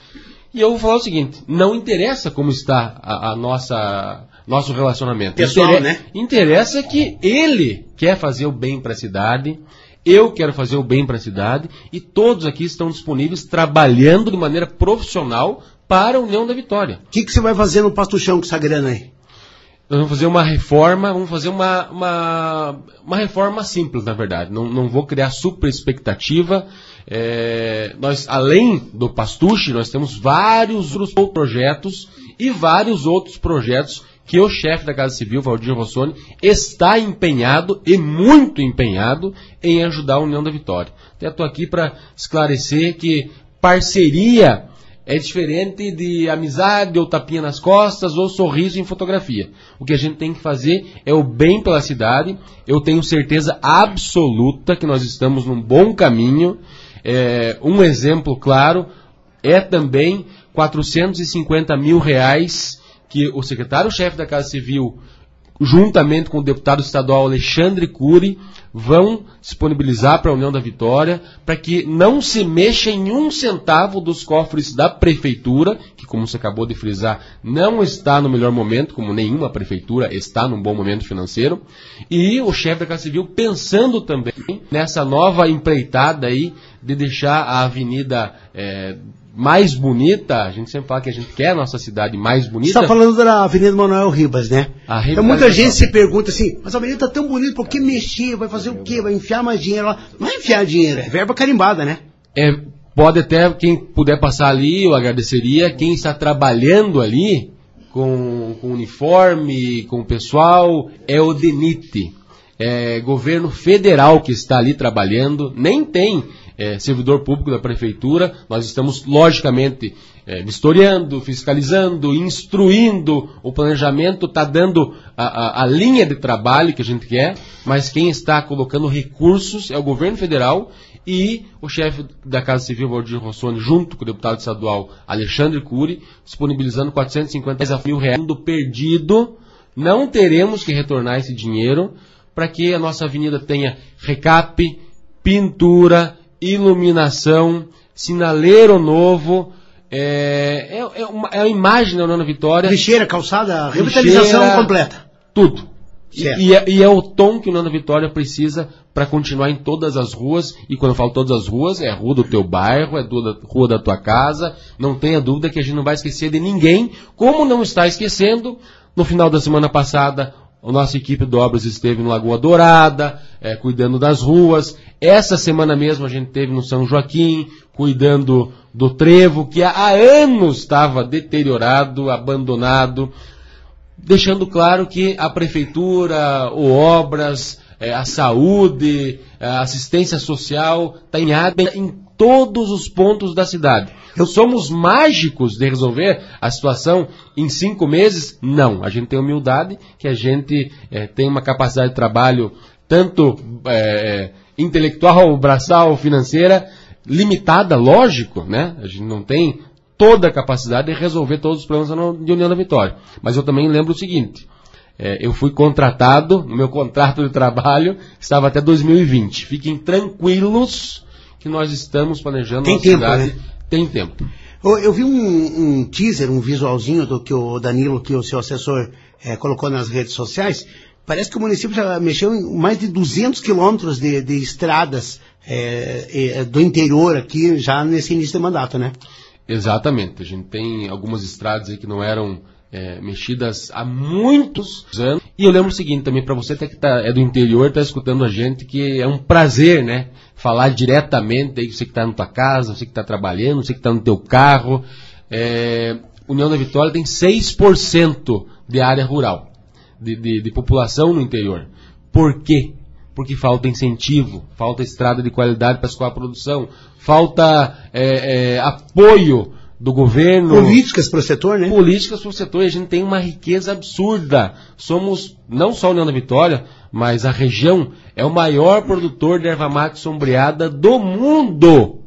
E eu vou falar o seguinte: não interessa como está a, a nossa nosso relacionamento. Pessoal, Intere- né? Interessa que ele quer fazer o bem para a cidade, eu quero fazer o bem para a cidade e todos aqui estão disponíveis trabalhando de maneira profissional para a União da Vitória. O que, que você vai fazer no pasto-chão com essa grana aí? Nós vamos fazer uma reforma, vamos fazer uma, uma, uma reforma simples, na verdade. Não, não vou criar super expectativa. É, nós, além do Pastuche, nós temos vários outros projetos e vários outros projetos que o chefe da Casa Civil, Valdir Rossoni, está empenhado e muito empenhado em ajudar a União da Vitória. Até estou aqui para esclarecer que parceria é diferente de amizade ou tapinha nas costas ou sorriso em fotografia. O que a gente tem que fazer é o bem pela cidade. Eu tenho certeza absoluta que nós estamos num bom caminho. É, um exemplo claro é também 450 mil reais que o secretário-chefe da Casa Civil, juntamente com o deputado estadual Alexandre Cury, vão disponibilizar para a União da Vitória para que não se mexa em um centavo dos cofres da prefeitura, que como você acabou de frisar, não está no melhor momento, como nenhuma prefeitura está num bom momento financeiro, e o chefe da Casa Civil pensando também nessa nova empreitada aí de deixar a avenida eh, mais bonita, a gente sempre fala que a gente quer a nossa cidade mais Você bonita. está falando da Avenida Manuel Ribas, né? A Então muita revitalização. gente se pergunta assim, mas a avenida está tão bonita, por que mexer? Vai fazer o quê? Vai enfiar mais dinheiro lá? Não é enfiar dinheiro, é verba carimbada, né? É, pode até, quem puder passar ali, eu agradeceria. Quem está trabalhando ali com, com uniforme, com o pessoal, é o DENIT. É governo federal que está ali trabalhando, nem tem é, servidor público da prefeitura. Nós estamos, logicamente, é, vistoriando, fiscalizando, instruindo o planejamento, está dando a, a- a linha de trabalho que a gente quer, mas quem está colocando recursos é o governo federal e o chefe da Casa Civil, Valdir Rossoni, junto com o deputado estadual Alexandre Cury, disponibilizando 450 mil reais do perdido. Não teremos que retornar esse dinheiro para que a nossa avenida tenha recap, pintura, iluminação, sinaleiro novo. É, é, é uma, é a imagem da União Vitória. Lixeira, calçada, revitalização Lixeira, completa. Tudo. E, e é, e é o tom que o da Vitória precisa para continuar em todas as ruas. E quando eu falo todas as ruas, é a rua do teu bairro, é a rua da, tua casa. Não tenha dúvida que a gente não vai esquecer de ninguém. Como não está esquecendo, no final da semana passada, a nossa equipe de obras esteve no Lagoa Dourada, eh, cuidando das ruas. Essa semana mesmo a gente esteve no São Joaquim, cuidando do trevo, que há, anos estava deteriorado, abandonado deixando claro que a prefeitura, o obras, eh, a saúde, a assistência social está em área em todos os pontos da cidade. Somos mágicos de resolver a situação em cinco meses? Não. A gente tem humildade, que a gente eh, tem uma capacidade de trabalho tanto eh, intelectual, braçal, financeira, limitada, lógico, né? A gente não tem toda a capacidade de resolver todos os problemas da União- de União da Vitória. Mas eu também lembro o seguinte: eh, eu fui contratado, no meu contrato de trabalho estava até 2020. Fiquem tranquilos que nós estamos planejando Tem a tempo, cidade. né? Tem tempo. Eu, eu vi um, um teaser, um visualzinho do que o Danilo, que o seu assessor eh, colocou nas redes sociais. Parece que o município já mexeu em mais de 200 quilômetros de, de estradas eh, eh, do interior aqui, já nesse início de mandato, né? Exatamente. A gente tem algumas estradas aí que não eram é, mexidas há muitos anos. E eu lembro o seguinte também, para você até que tá, é do interior, está escutando a gente, que é um prazer, né? Falar diretamente aí, você que está na tua casa, você que está trabalhando, você que está no teu carro. É, União da Vitória tem 6% de área rural, de, de- de população no interior. Por quê? Porque falta incentivo, falta estrada de qualidade para escoar a produção, falta é, é, apoio do governo. Políticas para o setor, né? Políticas para o setor. E a gente tem uma riqueza absurda. Somos, não só União da Vitória, mas a região é o maior produtor de erva mate sombreada do mundo.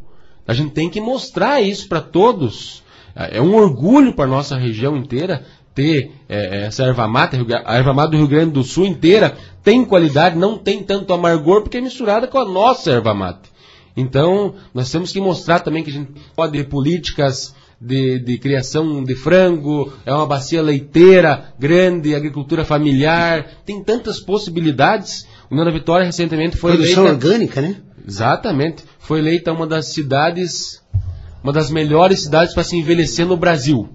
A gente tem que mostrar isso para todos. É um orgulho para a nossa região inteira ter é, essa erva mate, a erva mate do Rio Grande do Sul inteira tem qualidade, não tem tanto amargor porque é misturada com a nossa erva mate. Então, nós temos que mostrar também que a gente pode ter políticas de, de criação de frango, é uma bacia leiteira grande, agricultura familiar, tem tantas possibilidades. União da Vitória recentemente foi Produção eleita. orgânica, né? Exatamente. Foi eleita uma das cidades, uma das melhores cidades para se envelhecer no Brasil.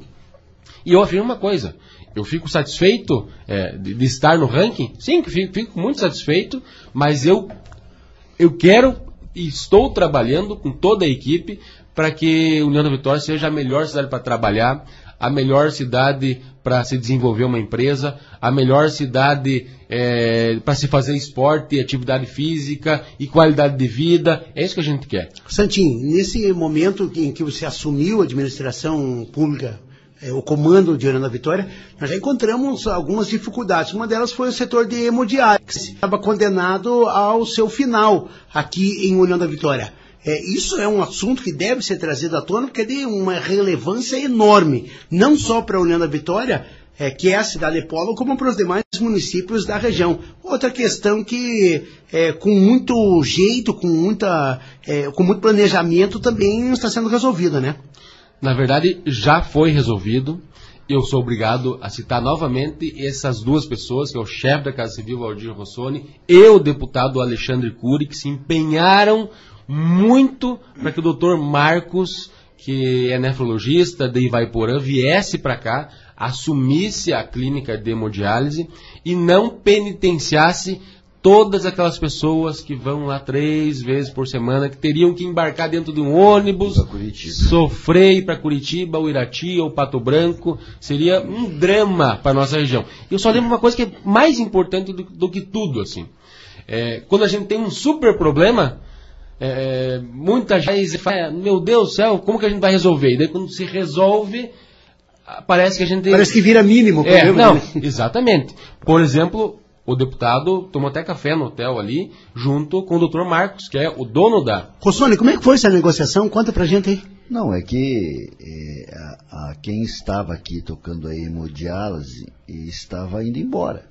E eu afirmo uma coisa. Eu fico satisfeito é, de, de estar no ranking? Sim, fico, fico muito satisfeito, mas eu, eu quero e estou trabalhando com toda a equipe para que União da Vitória seja a melhor cidade para trabalhar, a melhor cidade para se desenvolver uma empresa, a melhor cidade é, para se fazer esporte, atividade física e qualidade de vida. É isso que a gente quer. Santinho, nesse momento em que você assumiu a administração pública, eh, o comando de União da Vitória, nós já encontramos algumas dificuldades. Uma delas foi o setor de hemodiálise, que estava condenado ao seu final aqui em União da Vitória. É, isso é um assunto que deve ser trazido à tona, porque é de uma relevância enorme, não só para União da Vitória, é, que é a cidade de Polo, como para os demais municípios da região. Outra questão que, é, com muito jeito, com, muita, é, com muito planejamento, também está sendo resolvida, né? Na verdade, já foi resolvido. Eu sou obrigado a citar novamente essas duas pessoas, que é o chefe da Casa Civil, Valdir Rossoni, e o deputado Alexandre Cury, que se empenharam muito para que o doutor Marcos, que é nefrologista de Ivaiporã, viesse para cá, assumisse a clínica de hemodiálise e não penitenciasse todas aquelas pessoas que vão lá três vezes por semana, que teriam que embarcar dentro de um ônibus, sofrer ir para Curitiba, ou Irati, ou Pato Branco, seria um drama para nossa região. Eu só lembro uma coisa que é mais importante do, do que tudo, assim. É, quando a gente tem um super problema, é, muita gente fala, meu Deus do céu, como que a gente vai resolver? E daí quando se resolve, parece que a gente... Parece que vira mínimo o É, problema, não, né? exatamente. Por exemplo, o deputado tomou até café no hotel ali, junto com o Dr. Marcos, que é o dono da... Rossoni, como é que foi essa negociação? Conta pra gente aí. Não, é que é, a, a quem estava aqui tocando a hemodiálise estava indo embora.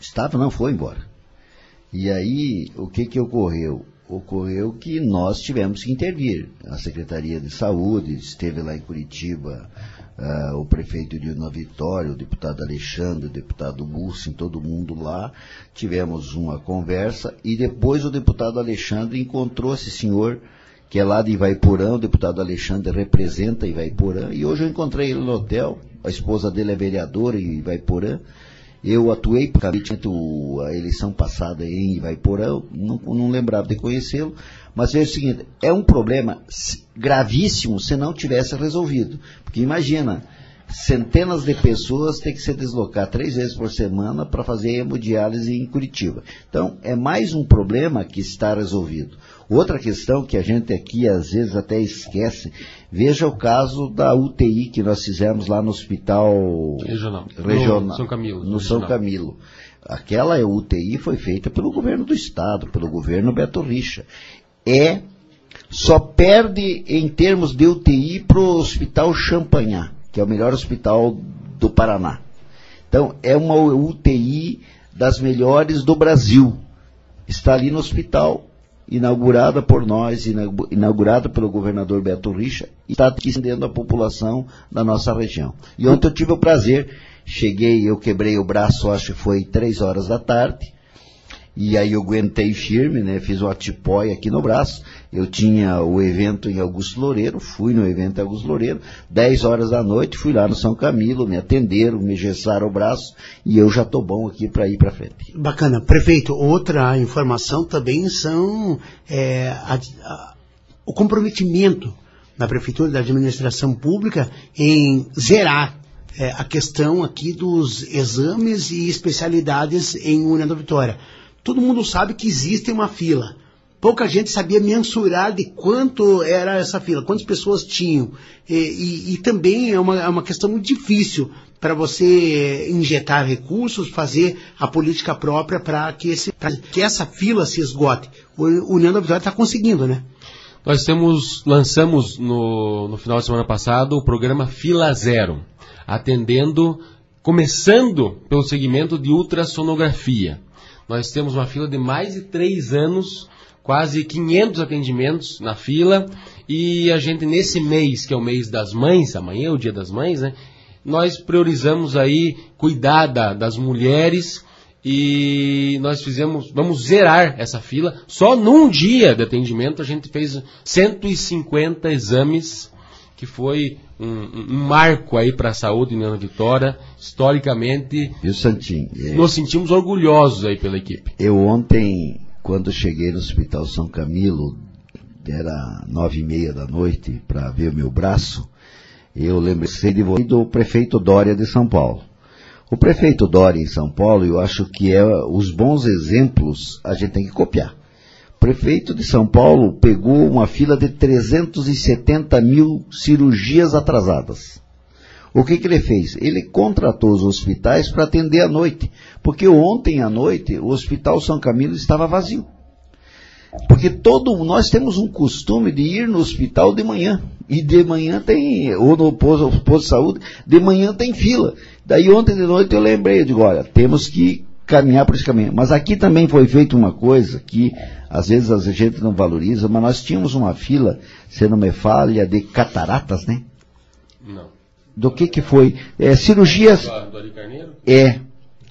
Estava, não foi embora. E aí, o que que ocorreu? Ocorreu que nós tivemos que intervir. A Secretaria de Saúde esteve lá em Curitiba, ah, o prefeito de Una Vitória, o deputado Alexandre, o deputado Bussin, todo mundo lá. Tivemos uma conversa e depois o deputado Alexandre encontrou esse senhor que é lá de Ivaiporã, o deputado Alexandre representa Ivaiporã, e hoje eu encontrei ele no hotel, a esposa dele é vereadora em Ivaiporã, eu atuei o- a eleição passada em Ivaiporã, não, não lembrava de conhecê-lo, mas é o seguinte, é um problema gravíssimo se não tivesse resolvido, porque imagina, centenas de pessoas têm que se deslocar três vezes por semana para fazer hemodiálise em Curitiba. Então, é mais um problema que está resolvido. Outra questão que a gente aqui às vezes até esquece, veja o caso da UTI que nós fizemos lá no hospital Regional. regional No São Camilo, No São. Camilo. Aquela UTI foi feita pelo governo do estado, pelo governo Beto Richa. É só perde em termos de UTI para o Hospital Champagnat, que é o melhor hospital do Paraná. Então, é uma UTI das melhores do Brasil. Está ali no hospital, inaugurada por nós, inaugu- inaugurada pelo governador Beto Richa, e está atendendo a população da nossa região. E ontem eu tive o prazer, cheguei, eu quebrei o braço, acho que foi três horas da tarde, e aí eu aguentei firme, né? Fiz o atipóia aqui no braço. Eu tinha o evento em Augusto Loureiro, fui no evento em Augusto Loureiro, 10 horas da noite, fui lá no São Camilo, me atenderam, me gessaram o braço e eu já tô bom aqui para ir para frente. Bacana. Prefeito, outra informação também são é, a- a- o comprometimento da Prefeitura da Administração Pública em zerar é, a questão aqui dos exames e especialidades em União da Vitória. Todo mundo sabe que existe uma fila. Pouca gente sabia mensurar de quanto era essa fila, quantas pessoas tinham. E, e- e também é uma, é uma questão muito difícil para você injetar recursos, fazer a política própria para que, que essa fila se esgote. O União da Vitória está conseguindo, né? Nós temos, lançamos no, no final de semana passado o programa Fila Zero, atendendo, começando pelo segmento de ultrassonografia. Nós temos uma fila de mais de três anos, quase 500 atendimentos na fila, e a gente nesse mês, que é o mês das mães, amanhã é o dia das mães, né? Nós priorizamos aí cuidar da- das mulheres e nós fizemos, vamos zerar essa fila. Só num dia de atendimento a gente fez 150 exames, que foi um, um- um marco aí para a saúde em Ana Vitória. Historicamente, Viu, Santinho? É, nos sentimos orgulhosos aí pela equipe. Eu ontem, quando cheguei no Hospital São Camilo, era nove e meia da noite, para ver o meu braço, eu lembrei de você do prefeito Dória de São Paulo. O prefeito Dória em São Paulo, eu acho que é os bons exemplos a gente tem que copiar. Prefeito de São Paulo pegou uma fila de 370 mil cirurgias atrasadas. O que, que ele fez? Ele contratou os hospitais para atender à noite, porque ontem à noite o Hospital São Camilo estava vazio. Porque todo nós temos um costume de ir no hospital de manhã. E de manhã tem, ou no posto, posto de saúde, de manhã tem fila. Daí ontem de noite eu lembrei, eu digo, olha, temos que caminhar por esse caminho. Mas aqui também foi feita uma coisa que às vezes a gente não valoriza, mas nós tínhamos uma fila, se não me falha, de cataratas, né? Não. Do que que foi? É, cirurgias Do, é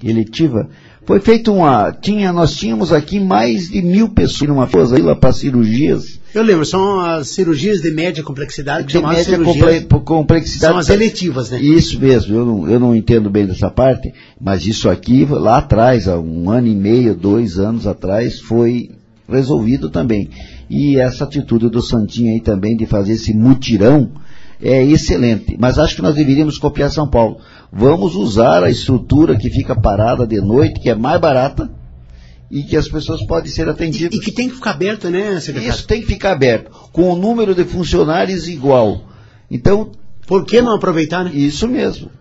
eletiva. Foi feita uma. Tinha, nós tínhamos aqui mais de mil pessoas numa fila para cirurgias. Eu lembro, são as cirurgias de média complexidade, que De média cirurgias. comple- complexidade. São as eletivas, né? Isso mesmo, eu não, eu não entendo bem dessa parte, mas isso aqui, lá atrás, há um ano e meio, dois anos atrás, foi resolvido também. E essa atitude do Santinho aí também de fazer esse mutirão é excelente. Mas acho que nós deveríamos copiar São Paulo. Vamos usar a estrutura que fica parada de noite, que é mais barata, e que as pessoas podem ser atendidas. E que tem que ficar aberto, né, secretário? Isso tem que ficar aberto, com o número de funcionários igual. Então. Por que não aproveitar, né? Isso mesmo.